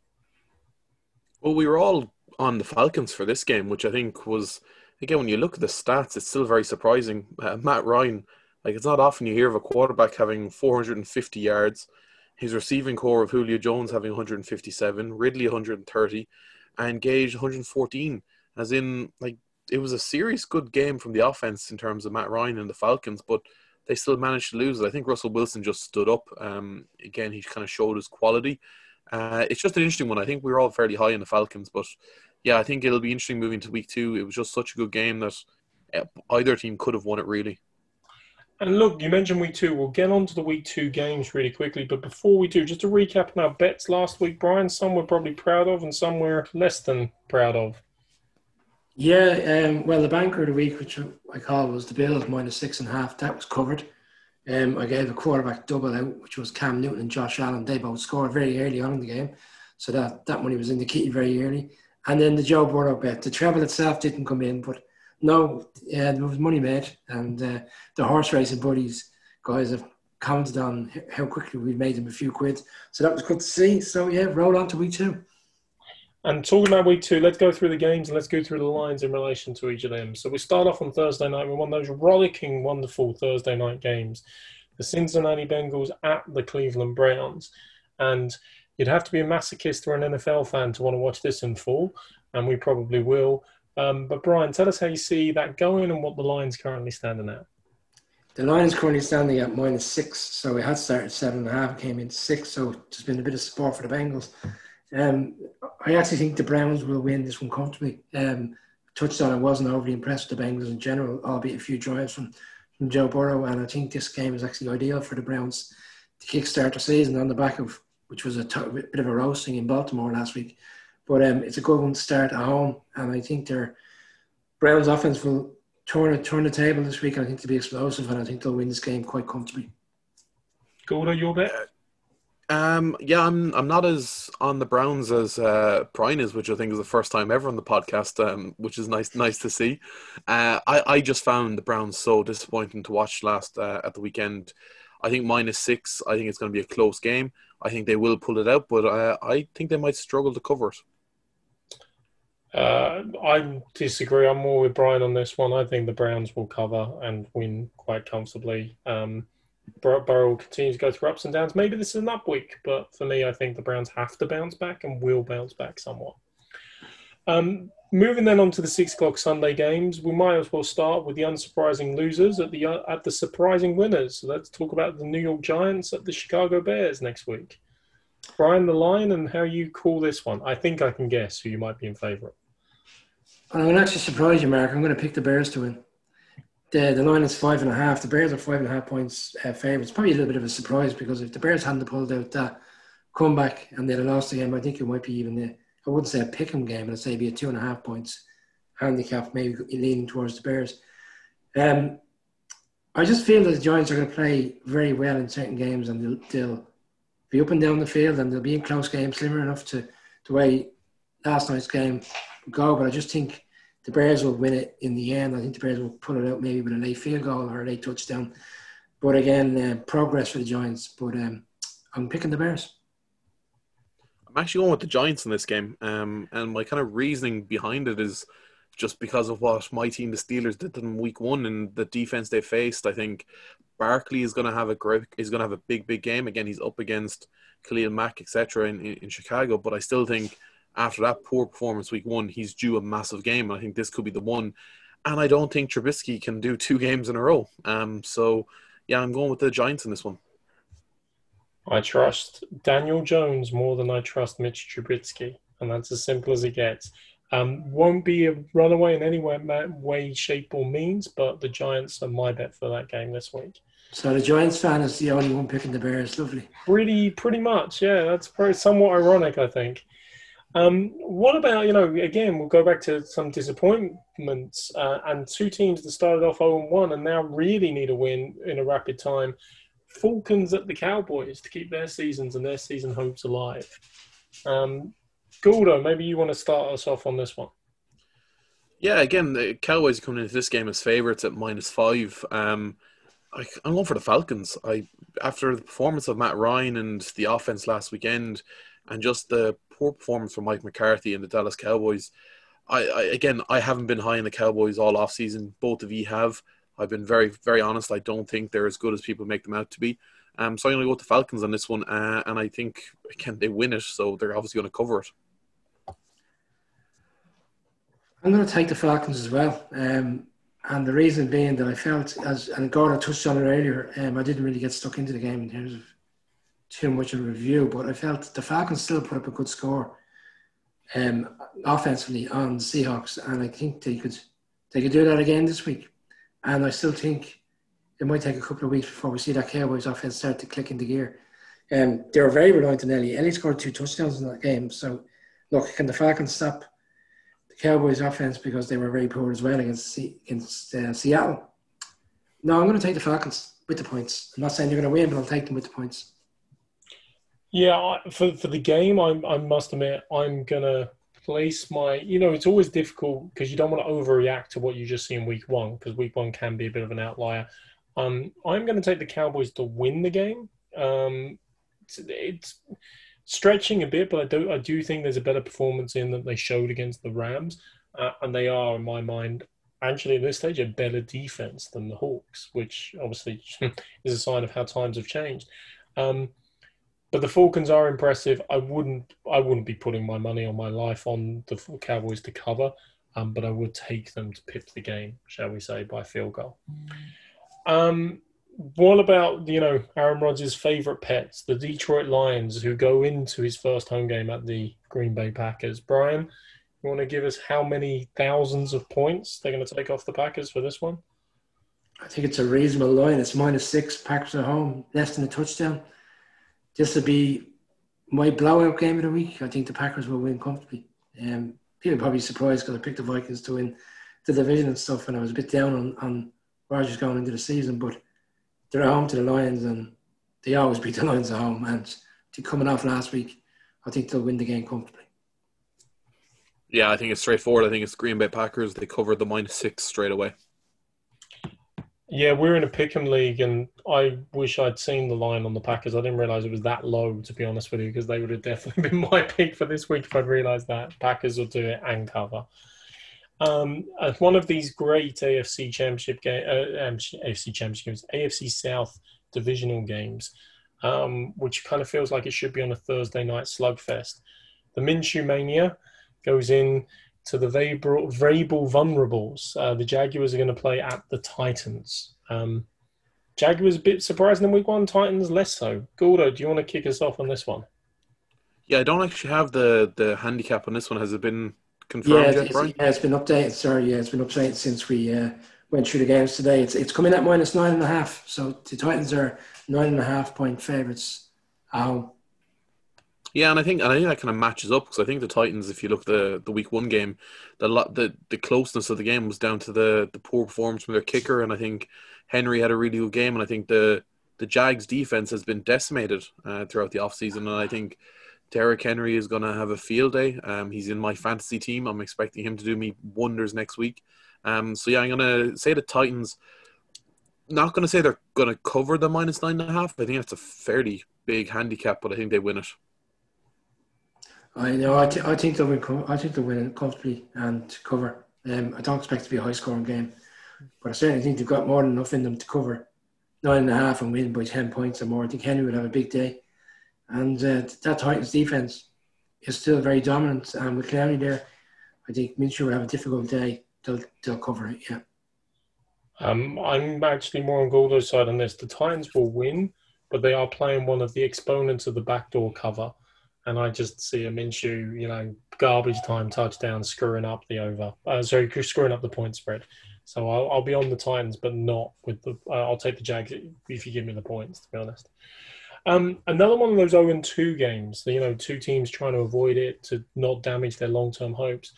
Well, we were all on the Falcons for this game, which I think was, again, when you look at the stats, it's still very surprising. Uh, Matt Ryan, like it's not often you hear of a quarterback having 450 yards, his receiving corps of Julio Jones having 157, Ridley 130, and Gage 114. As in, like it was a serious good game from the offense in terms of Matt Ryan and the Falcons, but they still managed to lose. I think Russell Wilson just stood up. Um, again, he kind of showed his quality. Uh, it's just an interesting one. I think we were all fairly high in the Falcons, but yeah, I think it'll be interesting moving to week two. It was just such a good game that uh, either team could have won it really. And look, you mentioned week two. We'll get on to the week two games really quickly. But before we do, just to recap on our bets last week, Brian, some we're probably proud of and some we're less than proud of. Yeah, um, well, the banker of the week, which I call was the Bills minus six and a half, that was covered. Um, I gave a quarterback double out, which was Cam Newton and Josh Allen. They both scored very early on in the game, so that, that money was in the key very early. And then the Joe Burrow bet. The treble itself didn't come in, but no, yeah, there was money made, and uh, the horse racing buddies guys have commented on how quickly we've made them a few quid. So that was good to see. So yeah, roll on to week two. And talking about week two, let's go through the games and let's go through the lines in relation to each of them. So we start off on Thursday night with one of those rollicking, wonderful Thursday night games. The Cincinnati Bengals at the Cleveland Browns. And you'd have to be a masochist or an NFL fan to want to watch this in full, and we probably will. Um, but Brian, tell us how you see that going and what the line's currently standing at. The line's currently standing at minus six, so we had started seven and a half, came in six, so there's been a bit of support for the Bengals. Um, I actually think the Browns will win this one comfortably. Um, touched on I wasn't overly impressed with the Bengals in general, albeit a few drives from, from Joe Burrow, and I think this game is actually ideal for the Browns to kickstart the season on the back of which was a t- bit of a roasting in Baltimore last week. But um, it's a good one to start at home, and I think their Browns offense will turn turn the table this week. I think they'll be explosive, and I think they'll win this game quite comfortably. Gordo, your bet? Um, yeah, I'm I'm not as on the Browns as uh, Brian is, which I think is the first time ever on the podcast, um, which is nice nice to see. Uh, I I just found the Browns so disappointing to watch last uh, at the weekend. I think minus six. I think it's going to be a close game. I think they will pull it out, but uh, I think they might struggle to cover it. Uh, I disagree. I'm more with Brian on this one. I think the Browns will cover and win quite comfortably. Um, Burrow will continue to go through ups and downs. Maybe this is an up week, but for me, I think the Browns have to bounce back and will bounce back somewhat. Um, moving then on to the six o'clock Sunday games, we might as well start with the unsurprising losers at the uh, at the surprising winners. So let's talk about the New York Giants at the Chicago Bears next week. Brian, the line and how you call this one. I think I can guess who you might be in favour of. I'm going to actually surprise you, Mark. I'm going to pick the Bears to win. The, the line is five and a half. The Bears are five and a half points uh, favourites. Probably a little bit of a surprise because if the Bears hadn't pulled out that comeback and they'd have lost the game, I think it might be even I wouldn't say a pick 'em game, but I'd say it'd be a two and a half points handicap, maybe leaning towards the Bears. Um, I just feel that the Giants are going to play very well in certain games and they'll, they'll be up and down the field and they'll be in close games, similar enough to the way last night's game go. But I just think the Bears will win it in the end. I think the Bears will pull it out maybe with a late field goal or a late touchdown. But again, uh, progress for the Giants. But um, I'm picking the Bears. I'm actually going with the Giants in this game, um, and my kind of reasoning behind it is just because of what my team, the Steelers, did in Week One and the defense they faced. I think Barkley is going to have a great, is going to have a big, big game. Again, he's up against Khalil Mack, etc. In, in, Chicago, but I still think after that poor performance Week One, he's due a massive game. I think this could be the one, and I don't think Trubisky can do two games in a row. Um, so yeah, I'm going with the Giants in this one. I trust Daniel Jones more than I trust Mitch Trubisky, and that's as simple as it gets. Um, won't be a runaway in any way, way, shape, or means, but the Giants are my bet for that game this week. So the Giants fan is the only one picking the Bears. Lovely. Pretty, pretty much, yeah. That's very somewhat ironic, I think. Um, what about you know? Again, we'll go back to some disappointments uh, and two teams that started off 0 1 and now really need a win in a rapid time. Falcons at the Cowboys to keep their seasons and their season hopes alive. Um, Gordo, maybe you want to start us off on this one. Yeah, again, the Cowboys are coming into this game as favourites at minus five. Um, I, am going for the Falcons. I after the performance of Matt Ryan and the offense last weekend, and just the poor performance from Mike McCarthy and the Dallas Cowboys. I, I again, I haven't been high in the Cowboys all off season. Both of you have. I've been very, very honest. I don't think they're as good as people make them out to be. Um, so I'm going to go with the Falcons on this one, uh, and I think again they win it, so they're obviously going to cover it. I'm going to take the Falcons as well, um, and the reason being that I felt, as and Gordon touched on it earlier, um, I didn't really get stuck into the game in terms of too much of a review, but I felt the Falcons still put up a good score um, offensively on the Seahawks, and I think they could they could do that again this week. And I still think it might take a couple of weeks before we see that Cowboys offense start to click into gear. Um, they were very reliant on Ellie. Ellie scored two touchdowns in that game. So, look, can the Falcons stop the Cowboys offense because they were very poor as well against, against uh, Seattle? No, I'm going to take the Falcons with the points. I'm not saying they're going to win, but I'll take them with the points. Yeah, for for the game, I'm, I must admit I'm gonna place my. You know, it's always difficult because you don't want to overreact to what you just see in week one because week one can be a bit of an outlier. Um, I'm going to take the Cowboys to win the game. Um, it's, it's, stretching a bit, but I do I do think there's a better performance in that they showed against the Rams, uh, and they are, in my mind, actually at this stage a better defense than the Hawks, which obviously is a sign of how times have changed. Um, but the Falcons are impressive. I wouldn't I wouldn't be putting my money on my life on the Cowboys to cover, um, but I would take them to pip the game, shall we say, by field goal. Um, what about you know Aaron Rodgers' favorite pets, the Detroit Lions, who go into his first home game at the Green Bay Packers? Brian, you want to give us how many thousands of points they're going to take off the Packers for this one? I think it's a reasonable line. It's minus six. Packers at home, less than a touchdown. This will be my blowout game of the week. I think the Packers will win comfortably. Um, people probably surprised because I picked the Vikings to win the division and stuff, and I was a bit down on, on Rodgers going into the season, but they're at home to the Lions and they always beat the Lions at home. And coming off last week, I think they'll win the game comfortably. Yeah, I think it's straightforward. I think it's Green Bay Packers. They covered the minus six straight away. Yeah, we're in a pick'em league, and I wish I'd seen the line on the Packers. I didn't realize it was that low, to be honest with you, because they would have definitely been my pick for this week if I'd realized that. Packers will do it and cover. Um, one of these great AFC Championship game, uh, um, AFC Championship games, AFC South divisional games, um, which kind of feels like it should be on a Thursday night slugfest. The Minshew Mania goes in to the Vrabel, Vrabel Vulnerables. Uh, the Jaguars are going to play at the Titans. Um, Jaguars a bit surprising in week one, Titans less so. Gordo, do you want to kick us off on this one? Yeah, I don't actually have the the handicap on this one. Has it been confirmed Yeah, yet, it's, Brian? yeah, it's been updated. Sorry, yeah, it's been updated since we uh, went through the games today. It's it's coming at minus nine and a half. So the Titans are nine and a half point favorites at home. Yeah, and I think and I think that kind of matches up because I think the Titans, if you look the the week one game, the lot the the closeness of the game was down to the the poor performance from their kicker, and I think Henry had a really good game, and I think the the Jags defense has been decimated uh, throughout the offseason, and I think Derrick Henry is going to have a field day. Um, he's in my fantasy team. I'm expecting him to do me wonders next week. Um, so yeah, I'm going to say the Titans. Not going to say they're going to cover the minus nine and a half. I think that's a fairly big handicap, but I think they win it. I know. I, th- I think they'll win. com- I think they'll win comfortably and cover. Um, I don't expect it to be a high scoring game, but I certainly think they've got more than enough in them to cover nine and a half and win by ten points or more. I think Henry would have a big day, and uh, that Titans defense is still very dominant. And with Clowney there, I think Minshew will have a difficult day. They'll they'll cover it. Yeah. Um, I'm actually more on Gordo's side on this. The Titans will win, but they are playing one of the exponents of the backdoor cover. And I just see a Minshew, you know, garbage time touchdown screwing up the over. Uh, sorry, screwing up the point spread. So I'll, I'll be on the Titans, but not with the. Uh, I'll take the Jags if you give me the points, to be honest. Um, another one of those 0 2 games, you know, two teams trying to avoid it to not damage their long term hopes.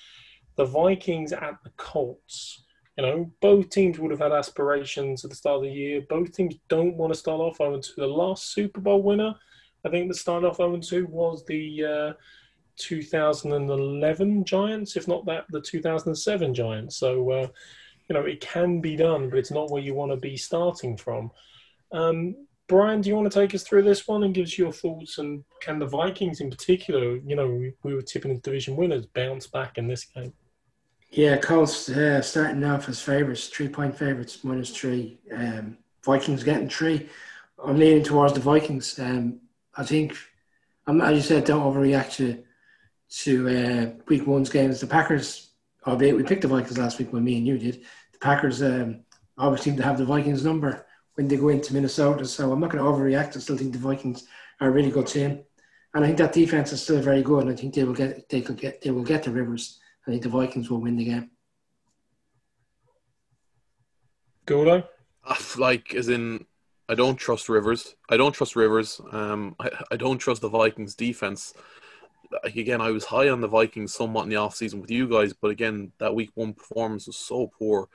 The Vikings at the Colts. You know, both teams would have had aspirations at the start of the year. Both teams don't want to start off 0 2. The last Super Bowl winner, I think, that started off 0 2 was the uh, 2011 Giants, if not that, the 2007 Giants. So, uh, you know, it can be done, but it's not where you want to be starting from. Um, Brian, do you want to take us through this one and give us your thoughts? And can the Vikings, in particular, you know, we, we were tipping the division winners, bounce back in this game? Yeah, Colts uh, starting off as favourites, three point favourites, minus three. Um, Vikings getting three. I'm leaning towards the Vikings. Um, I think, um, as you said, don't overreact to to uh, week one's games. The Packers, albeit we picked the Vikings last week when me and you did, the Packers um, always seem to have the Vikings number when they go into Minnesota. So I'm not going to overreact. I still think the Vikings are a really good team, and I think that defense is still very good. And I think they will get they could get they will get the Rivers. I think the Vikings will win the game. Gordo? Uh, Like, as in, I don't trust Rivers. I don't trust Rivers. Um, I, I don't trust the Vikings defense. Like, again, I was high on the Vikings somewhat in the offseason with you guys, but again, that week one performance was so poor.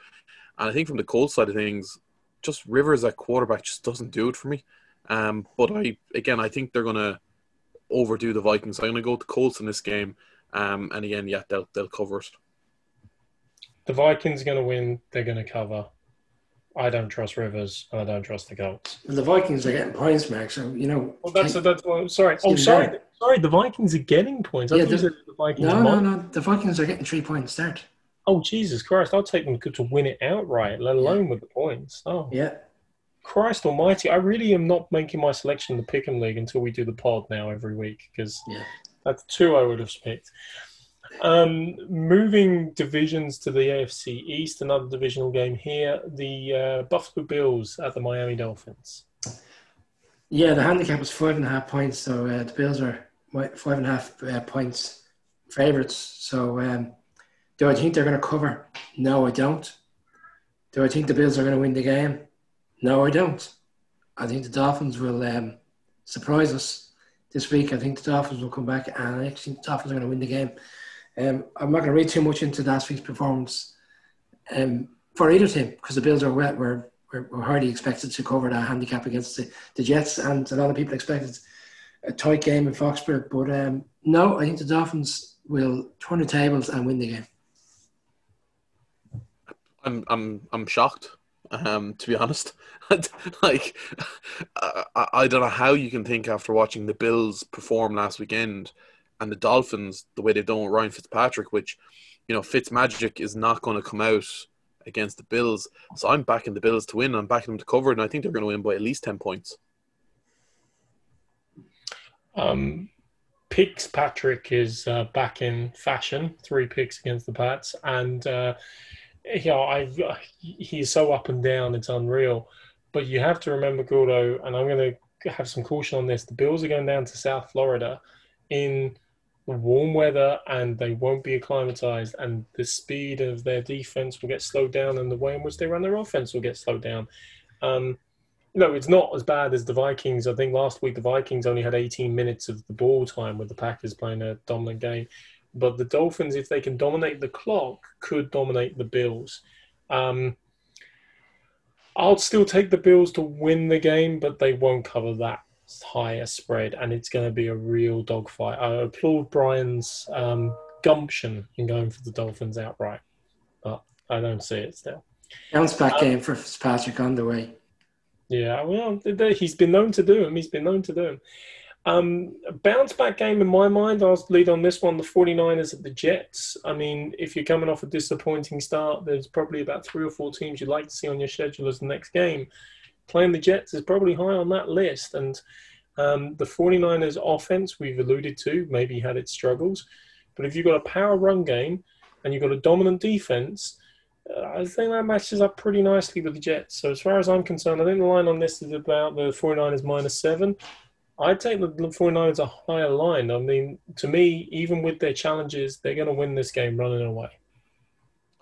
And I think from the Colts side of things, just Rivers at quarterback just doesn't do it for me. Um, but I again, I think they're gonna overdo the Vikings. I'm gonna go with the Colts in this game. Um, and again, yeah, they'll they'll cover it. The Vikings are going to win. They're going to cover. I don't trust Rivers, and I don't trust the Colts. And the Vikings are getting points, Mark. So you know. Well, that's that's. Well, sorry. Oh, sorry. Sorry. The Vikings are getting points. I Yeah, thought the- the Vikings. no, no, no. The Vikings are getting three points start. Oh Jesus Christ! I'll take them to win it outright, let alone with the points. Oh Yeah. Christ Almighty! I really am not making my selection in the Pick'em League until we do the pod now every week because Yeah. that's two I would have picked. Um, moving divisions to the AFC East, another divisional game here. The uh, Buffalo Bills at the Miami Dolphins. Yeah, the handicap is five and a half points, so uh, the Bills are five and a half uh, points favourites. So, um, do I think they're going to cover? No, I don't. Do I think the Bills are going to win the game? No, I don't. I think the Dolphins will um, surprise us this week. I think the Dolphins will come back, and I actually think the Dolphins are going to win the game. Um, I'm not going to read too much into last week's performance um, for either team because the Bills are wet. We're, we're, we're hardly expected to cover that handicap against the, the Jets, and a lot of people expected a tight game in Foxborough. But um, no, I think the Dolphins will turn the tables and win the game. I'm I'm I'm shocked. Um, to be honest, like I, I don't know how you can think after watching the Bills perform last weekend and the Dolphins the way they've done with Ryan Fitzpatrick, which you know Fitzmagic is not going to come out against the Bills. So I'm backing the Bills to win. I'm backing them to cover, and I think they're going to win by at least ten points. Um, Picks Patrick is uh, back in fashion. Three picks against the Pats, and uh, you know I he's so up and down, it's unreal. But you have to remember, Gordo, and I'm going to have some caution on this. The Bills are going down to South Florida. in warm weather and they won't be acclimatized and the speed of their defense will get slowed down and the way in which they run their offense will get slowed down. Um, no, it's not as bad as the Vikings. I think last week the Vikings only had 18 minutes of the ball time with the Packers playing a dominant game. But the Dolphins, if they can dominate the clock, could dominate the Bills. Um, I'll still take the Bills to win the game, but they won't cover that higher spread, and it's going to be a real dogfight. I applaud Brian's um, gumption in going for the Dolphins outright, but I don't see it still. Bounce back um, game for Patrick on the way. Yeah, well, he's been known to do them. He's been known to do them. Um, bounce back game in my mind, I'll lead on this one the 49ers at the Jets. I mean, if you're coming off a disappointing start, there's probably about three or four teams you'd like to see on your schedule as the next game. Playing the Jets is probably high on that list. And um, the 49ers offense, we've alluded to, maybe had its struggles. But if you've got a power run game and you've got a dominant defense, uh, I think that matches up pretty nicely with the Jets. So as far as I'm concerned, I think the line on this is about the 49ers minus seven. I'd take the 49ers a higher line. I mean, to me, even with their challenges, they're going to win this game running away.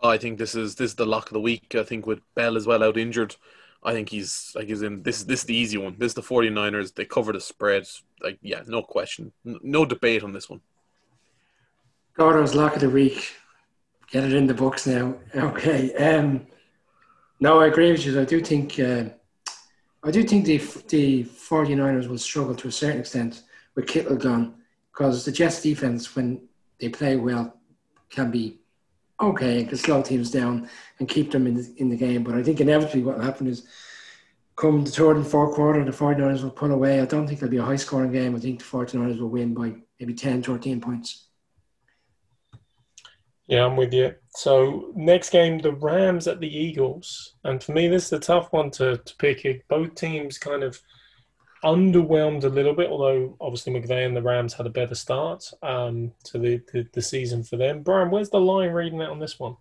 I think this is this is the lock of the week. I think with Bell as well out injured, I think he's like he's in this this is the easy one. This is the 49ers. They cover the spread. Like yeah, no question. No debate on this one. Gordo's lock of the week. Get it in the books now. Okay. Um no, I agree with you. I do think uh, I do think the the 49ers will struggle to a certain extent with Kittle gone because the Jets defense, when they play well, can be okay and can slow teams down and keep them in the, in the game. But I think inevitably what will happen is come the third and fourth quarter, the 49ers will pull away. I don't think it'll be a high scoring game. I think the 49ers will win by maybe 10, 13 points. Yeah, I'm with you. So next game, the Rams at the Eagles, and for me, this is a tough one to, to pick. Both teams kind of underwhelmed a little bit, although obviously McVay and the Rams had a better start um, to the, the, the season for them. Brian, where's the line reading out on this one?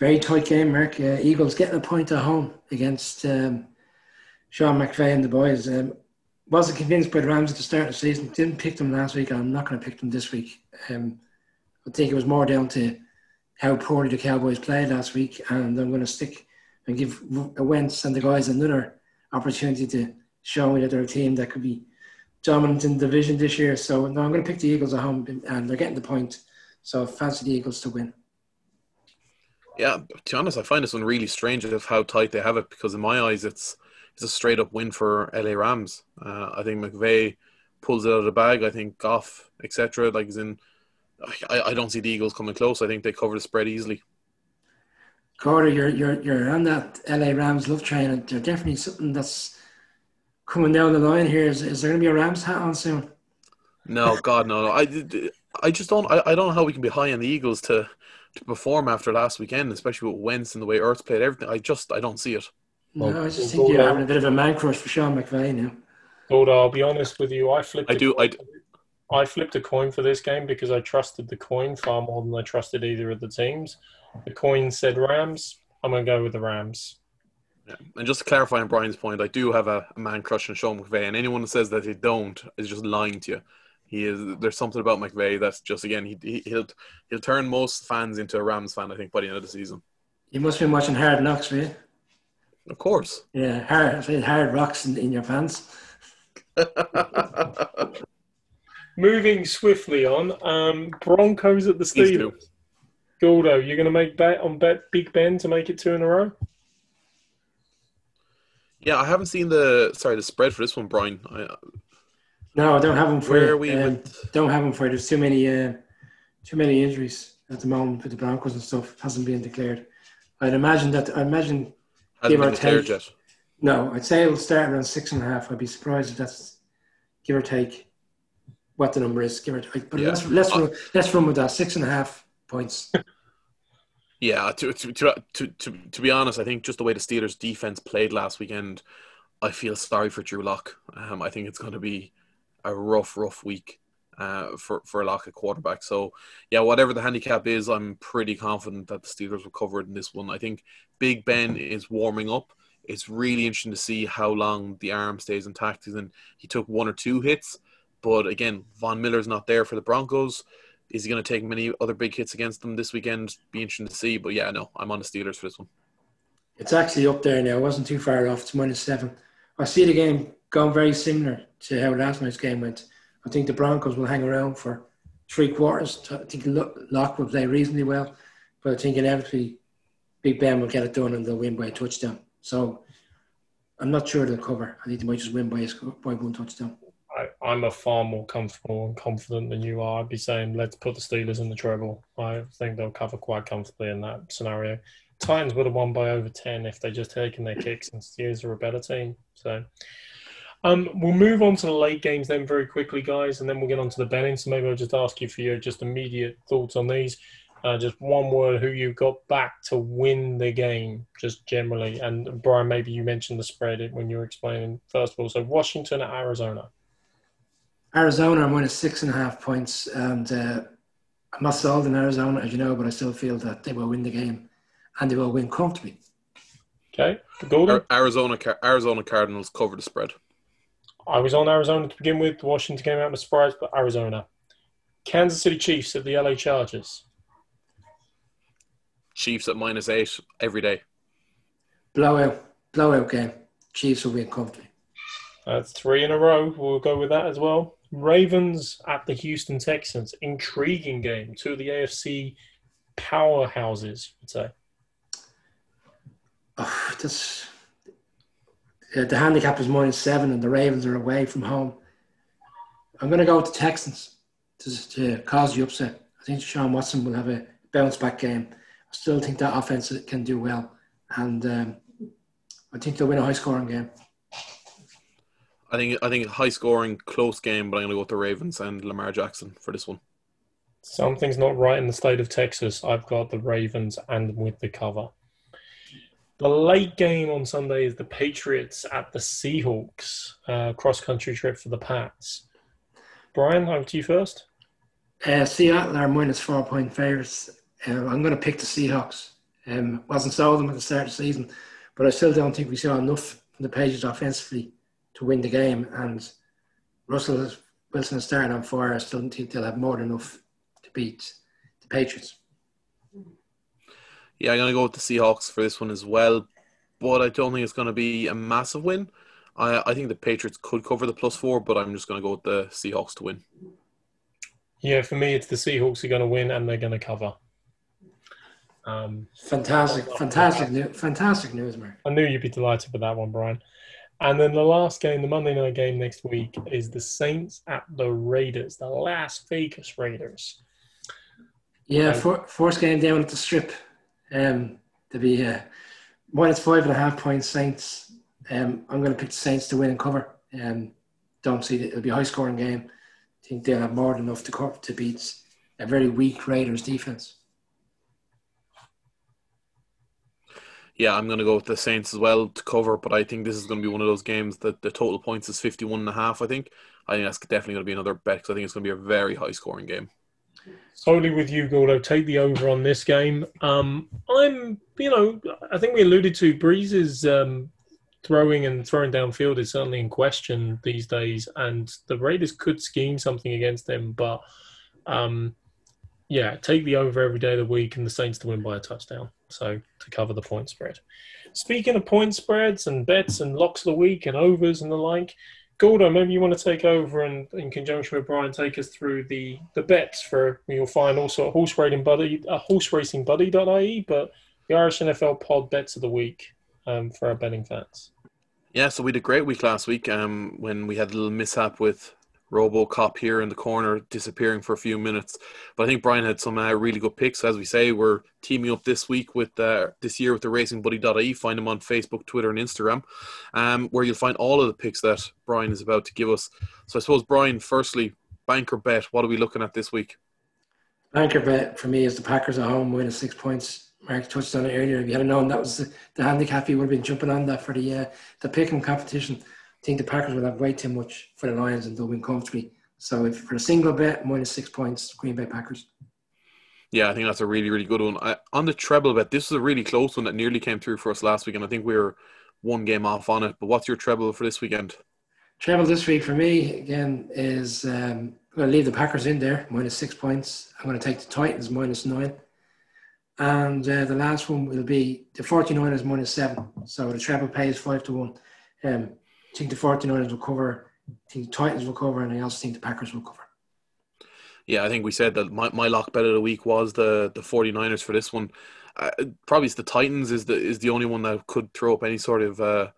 Very tight game, Mark. Uh, Eagles getting a point at home against um, Sean McVay and the boys. Um, wasn't convinced by the Rams at the start of the season. Didn't pick them last week, and I'm not going to pick them this week. Um, I think it was more down to how poorly the Cowboys played last week, and I'm going to stick and give Wentz and the guys another opportunity to show me that they're a team that could be dominant in the division this year. So no, I'm going to pick the Eagles at home, and they're getting the point. So fancy the Eagles to win. Yeah, to be honest, I find this one really strange of how tight they have it because in my eyes, it's it's a straight up win for LA Rams. Uh, I think McVay pulls it out of the bag. I think Goff, etc. Like is in I, I don't see the Eagles coming close. I think they cover the spread easily. Carter, you're you're you're on that LA Rams love train, and they're definitely something that's coming down the line here. Is, is there going to be a Rams hat on soon? No, God, no, no. I, I just don't. I, I don't know how we can be high on the Eagles to to perform after last weekend, especially with Wentz and the way Earth played everything. I just I don't see it. No, I just think you're having a bit of a man crush for Sean McVay now. Hold I'll be honest with you. I flipped. I do. I, I flipped a coin for this game because I trusted the coin far more than I trusted either of the teams. The coin said Rams. I'm going to go with the Rams. Yeah. And just to clarify on Brian's point, I do have a, a man crush on Sean McVay, and anyone that says that they don't is just lying to you. He is. There's something about McVay that's just again he, he'll he'll turn most fans into a Rams fan. I think by the end of the season. You must have been watching Hard Knocks, right? Of course. Yeah, hard hard rocks in, in your pants. Moving swiftly on, um, Broncos at the Steelers. Gordo, you're going to make bet on bet Big Ben to make it two in a row? Yeah, I haven't seen the sorry the spread for this one, Brian. I, no, I don't have them for Where you. Are we um, don't have them for you. There's too many, uh, too many injuries at the moment with the Broncos and stuff. Hasn't been declared. I'd imagine that. I imagine hasn't give or take. Yet. No, I'd say it'll start around six and a half. I'd be surprised if that's give or take what the number is, give or take. But yeah. let's let's uh, run, let's run with that six and a half points. yeah, to, to to to to be honest, I think just the way the Steelers' defense played last weekend, I feel sorry for Drew Lock. Um, I think it's going to be a rough, rough week uh, for for a Lock at quarterback. So yeah, whatever the handicap is, I'm pretty confident that the Steelers will cover it in this one. I think Big Ben is warming up. It's really interesting to see how long the arm stays intact. He's And he took one or two hits but again, Von Miller's not there for the Broncos. Is he going to take many other big hits against them this weekend? Be interesting to see. But yeah, no, I'm on the Steelers for this one. It's actually up there now. It wasn't too far off. It's minus seven. I see the game going very similar to how last night's game went. I think the Broncos will hang around for three quarters. I think Lock will play reasonably well, but I think inevitably Big Ben will get it done and they'll win by a touchdown. So I'm not sure they'll cover. I think they might just win by, a, by one touchdown. I, am a far more comfortable and confident than you are. I'd be saying let's put the Steelers in the treble. I think they'll cover quite comfortably in that scenario. Titans would have won by over 10 if they just taken their kicks and Steelers are a better team. So um, we'll move on to the late games then very quickly, guys, and then we'll get on to the betting. So maybe I'll just ask you for your just immediate thoughts on these. Uh, just one word who you got back to win the game, just generally. And Brian, maybe you mentioned the spread when you were explaining first of all. So Washington at Arizona. Arizona, I'm winning six and a half points, and uh, I'm not sold in Arizona, as you know, but I still feel that they will win the game, and they will win comfortably. Okay, Gordo. Arizona, Arizona Cardinals cover the spread. I was on Arizona to begin with. Washington came out with a surprise, but Arizona. Kansas City Chiefs at the LA Chargers. Chiefs at minus eight every day. Blowout, blowout game. Chiefs will win comfortably. That's three in a row. We'll go with that as well. Ravens at the Houston Texans. Intriguing game. Two of the AFC powerhouses, I'd say. Oh, that's uh, the handicap is minus seven, and the Ravens are away from home. I'm going to go with the Texans to, to cause the upset. I think Sean Watson will have a bounce back game. I still think that offense can do well, and um, I think they'll win a high scoring game. I think I think high scoring, close game, but I'm going to go with the Ravens and Lamar Jackson for this one. Something's not right in the state of Texas. I've got the Ravens and with the cover. The late game on Sunday is the Patriots at the Seahawks. Uh, cross country trip for the Pats. Brian, over to you first. Uh, Seattle are minus four point favourites. Uh, I'm going to pick the Seahawks. Um, wasn't sold them at the start of the season, but I still don't think we saw enough from the Patriots offensively to win the game. And Russell Wilson is starting on fire. I still don't think they'll have more than enough to beat the Patriots. Yeah, I'm going to go with the Seahawks for this one as well, but I don't think it's going to be a massive win. I, I think the Patriots could cover the plus four, but I'm just going to go with the Seahawks to win. Yeah, for me, it's the Seahawks are going to win and they're going to cover. Um, fantastic, fantastic, new, fantastic news, Mark. I knew you'd be delighted with that one, Brian. And then the last game, the Monday night game next week, is the Saints at the Raiders, the Las Vegas Raiders. Yeah, for, first game down at the Strip um, to be uh, minus five and a half points Saints. Um, I'm going to pick the Saints to win and cover. Um, don't see it. It'll be a high scoring game. I think they'll have more than enough to cover to beat a very weak Raiders defense. Yeah, I'm going to go with the Saints as well to cover, but I think this is going to be one of those games that the total points is 51 and a half, I think. I think that's definitely going to be another bet because I think it's going to be a very high scoring game. Solely with you, Gordo. Take the over on this game. Um, I'm, you know, I think we alluded to Brees's um, throwing and throwing downfield is certainly in question these days, and the Raiders could scheme something against them. But um, yeah, take the over every day of the week, and the Saints to win by a touchdown. So to cover the point spread. Speaking of point spreads and bets and locks of the week and overs and the like, Gordo, maybe you want to take over and, in conjunction with Brian, take us through the, the bets for you'll find also a horse racing buddy, a horse racing buddy.ie, but the Irish NFL pod bets of the week um, for our betting fans. Yeah, so we did a great week last week um, when we had a little mishap with RoboCop here in the corner disappearing for a few minutes. But I think Brian had some uh, really good picks. As we say, we're teaming up this week with uh, this year with the RacingBuddy.ie. Find them on Facebook, Twitter, and Instagram, um, where you'll find all of the picks that Brian is about to give us. So I suppose, Brian, firstly, banker bet. What are we looking at this week? Banker bet for me is the Packers at home winning six points. Mark touched on it earlier. If you hadn't known that was the, the handicap, you would have been jumping on that for the uh, the picking competition think the Packers will have way too much for the Lions and they'll win comfortably. So if for a single bet, minus six points, Green Bay Packers. Yeah, I think that's a really, really good one. I, on the treble bet, this was a really close one that nearly came through for us last week, and I think we were one game off on it. But what's your treble for this weekend? Treble this week for me again is um, I'm going to leave the Packers in there minus six points. I'm going to take the Titans minus nine. And uh, the last one will be the 49ers minus seven. So the treble pays five to one. Um, I think the 49ers will cover. I think the Titans will cover, and I also think the Packers will cover. Yeah, I think we said that my, my lock bet of the week was the the 49ers for this one. Uh, probably it's the Titans is the is the only one that could throw up any sort of uh,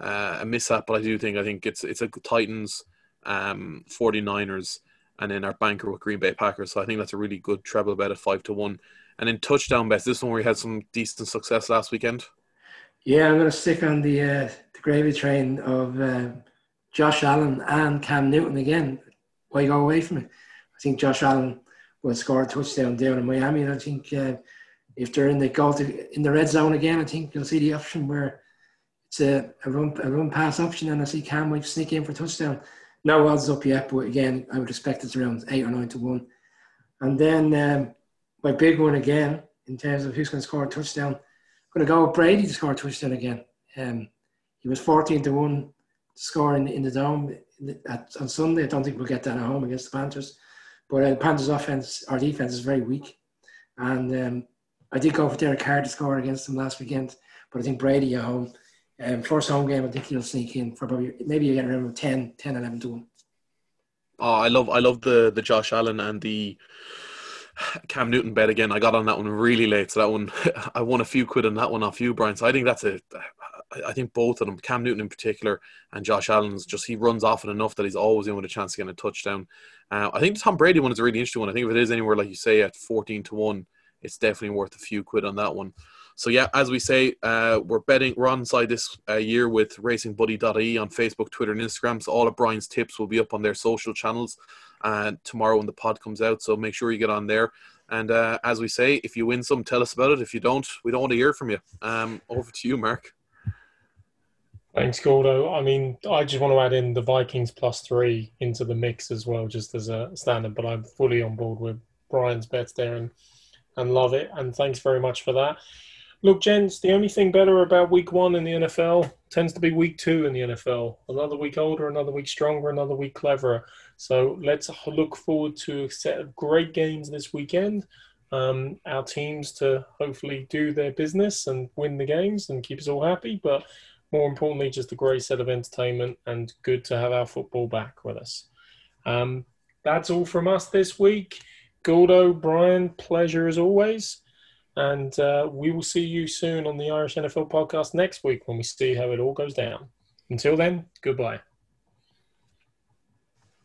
uh, a mishap, but I do think I think it's it's a Titans, um, 49ers, and then our banker with Green Bay Packers. So I think that's a really good treble bet at five to one. And then touchdown bets. This one where we had some decent success last weekend. Yeah, I'm going to stick on the uh, the gravy train of uh, Josh Allen and Cam Newton again. Why go away from it? I think Josh Allen will score a touchdown down in Miami, and I think uh, if they're in the goal to, in the red zone again, I think you'll see the option where it's a, a run a run pass option, and I see Cam might sneak in for a touchdown. No odds up yet, but again, I would expect it's around eight or nine to one. And then um, my big one again in terms of who's going to score a touchdown. I'm going to go with Brady to score a touchdown again. Um, he was 14 to 1 to score in, in the dome at, on Sunday. I don't think we'll get that at home against the Panthers. But uh, the Panthers' offense, our defense is very weak. And um, I did go for Derek Carr to score against them last weekend. But I think Brady at home, um, first home game, I think he'll sneak in for probably maybe you get around 10, 10, 11 to 1. Oh, I love I love the the Josh Allen and the Cam Newton bet again. I got on that one really late, so that one I won a few quid on that one off you, Brian. So I think that's a. I think both of them, Cam Newton in particular, and Josh Allen's just he runs often enough that he's always in with a chance to get a touchdown. Uh, I think the Tom Brady one is a really interesting one. I think if it is anywhere like you say at fourteen to one, it's definitely worth a few quid on that one. So yeah, as we say, uh, we're betting. We're on side this uh, year with RacingBuddy.ie on Facebook, Twitter, and Instagram. So all of Brian's tips will be up on their social channels and tomorrow when the pod comes out. So make sure you get on there. And uh, as we say, if you win some, tell us about it. If you don't, we don't want to hear from you. Um, over to you, Mark. Thanks, Gordo. I mean, I just want to add in the Vikings plus three into the mix as well, just as a standard. But I'm fully on board with Brian's bets there and, and love it. And thanks very much for that. Look, gents, the only thing better about week one in the NFL tends to be week two in the NFL. Another week older, another week stronger, another week cleverer. So let's look forward to a set of great games this weekend. Um, our teams to hopefully do their business and win the games and keep us all happy. But more importantly, just a great set of entertainment and good to have our football back with us. Um, that's all from us this week. Gordo, Brian, pleasure as always. And uh, we will see you soon on the Irish NFL podcast next week when we see how it all goes down. Until then, goodbye.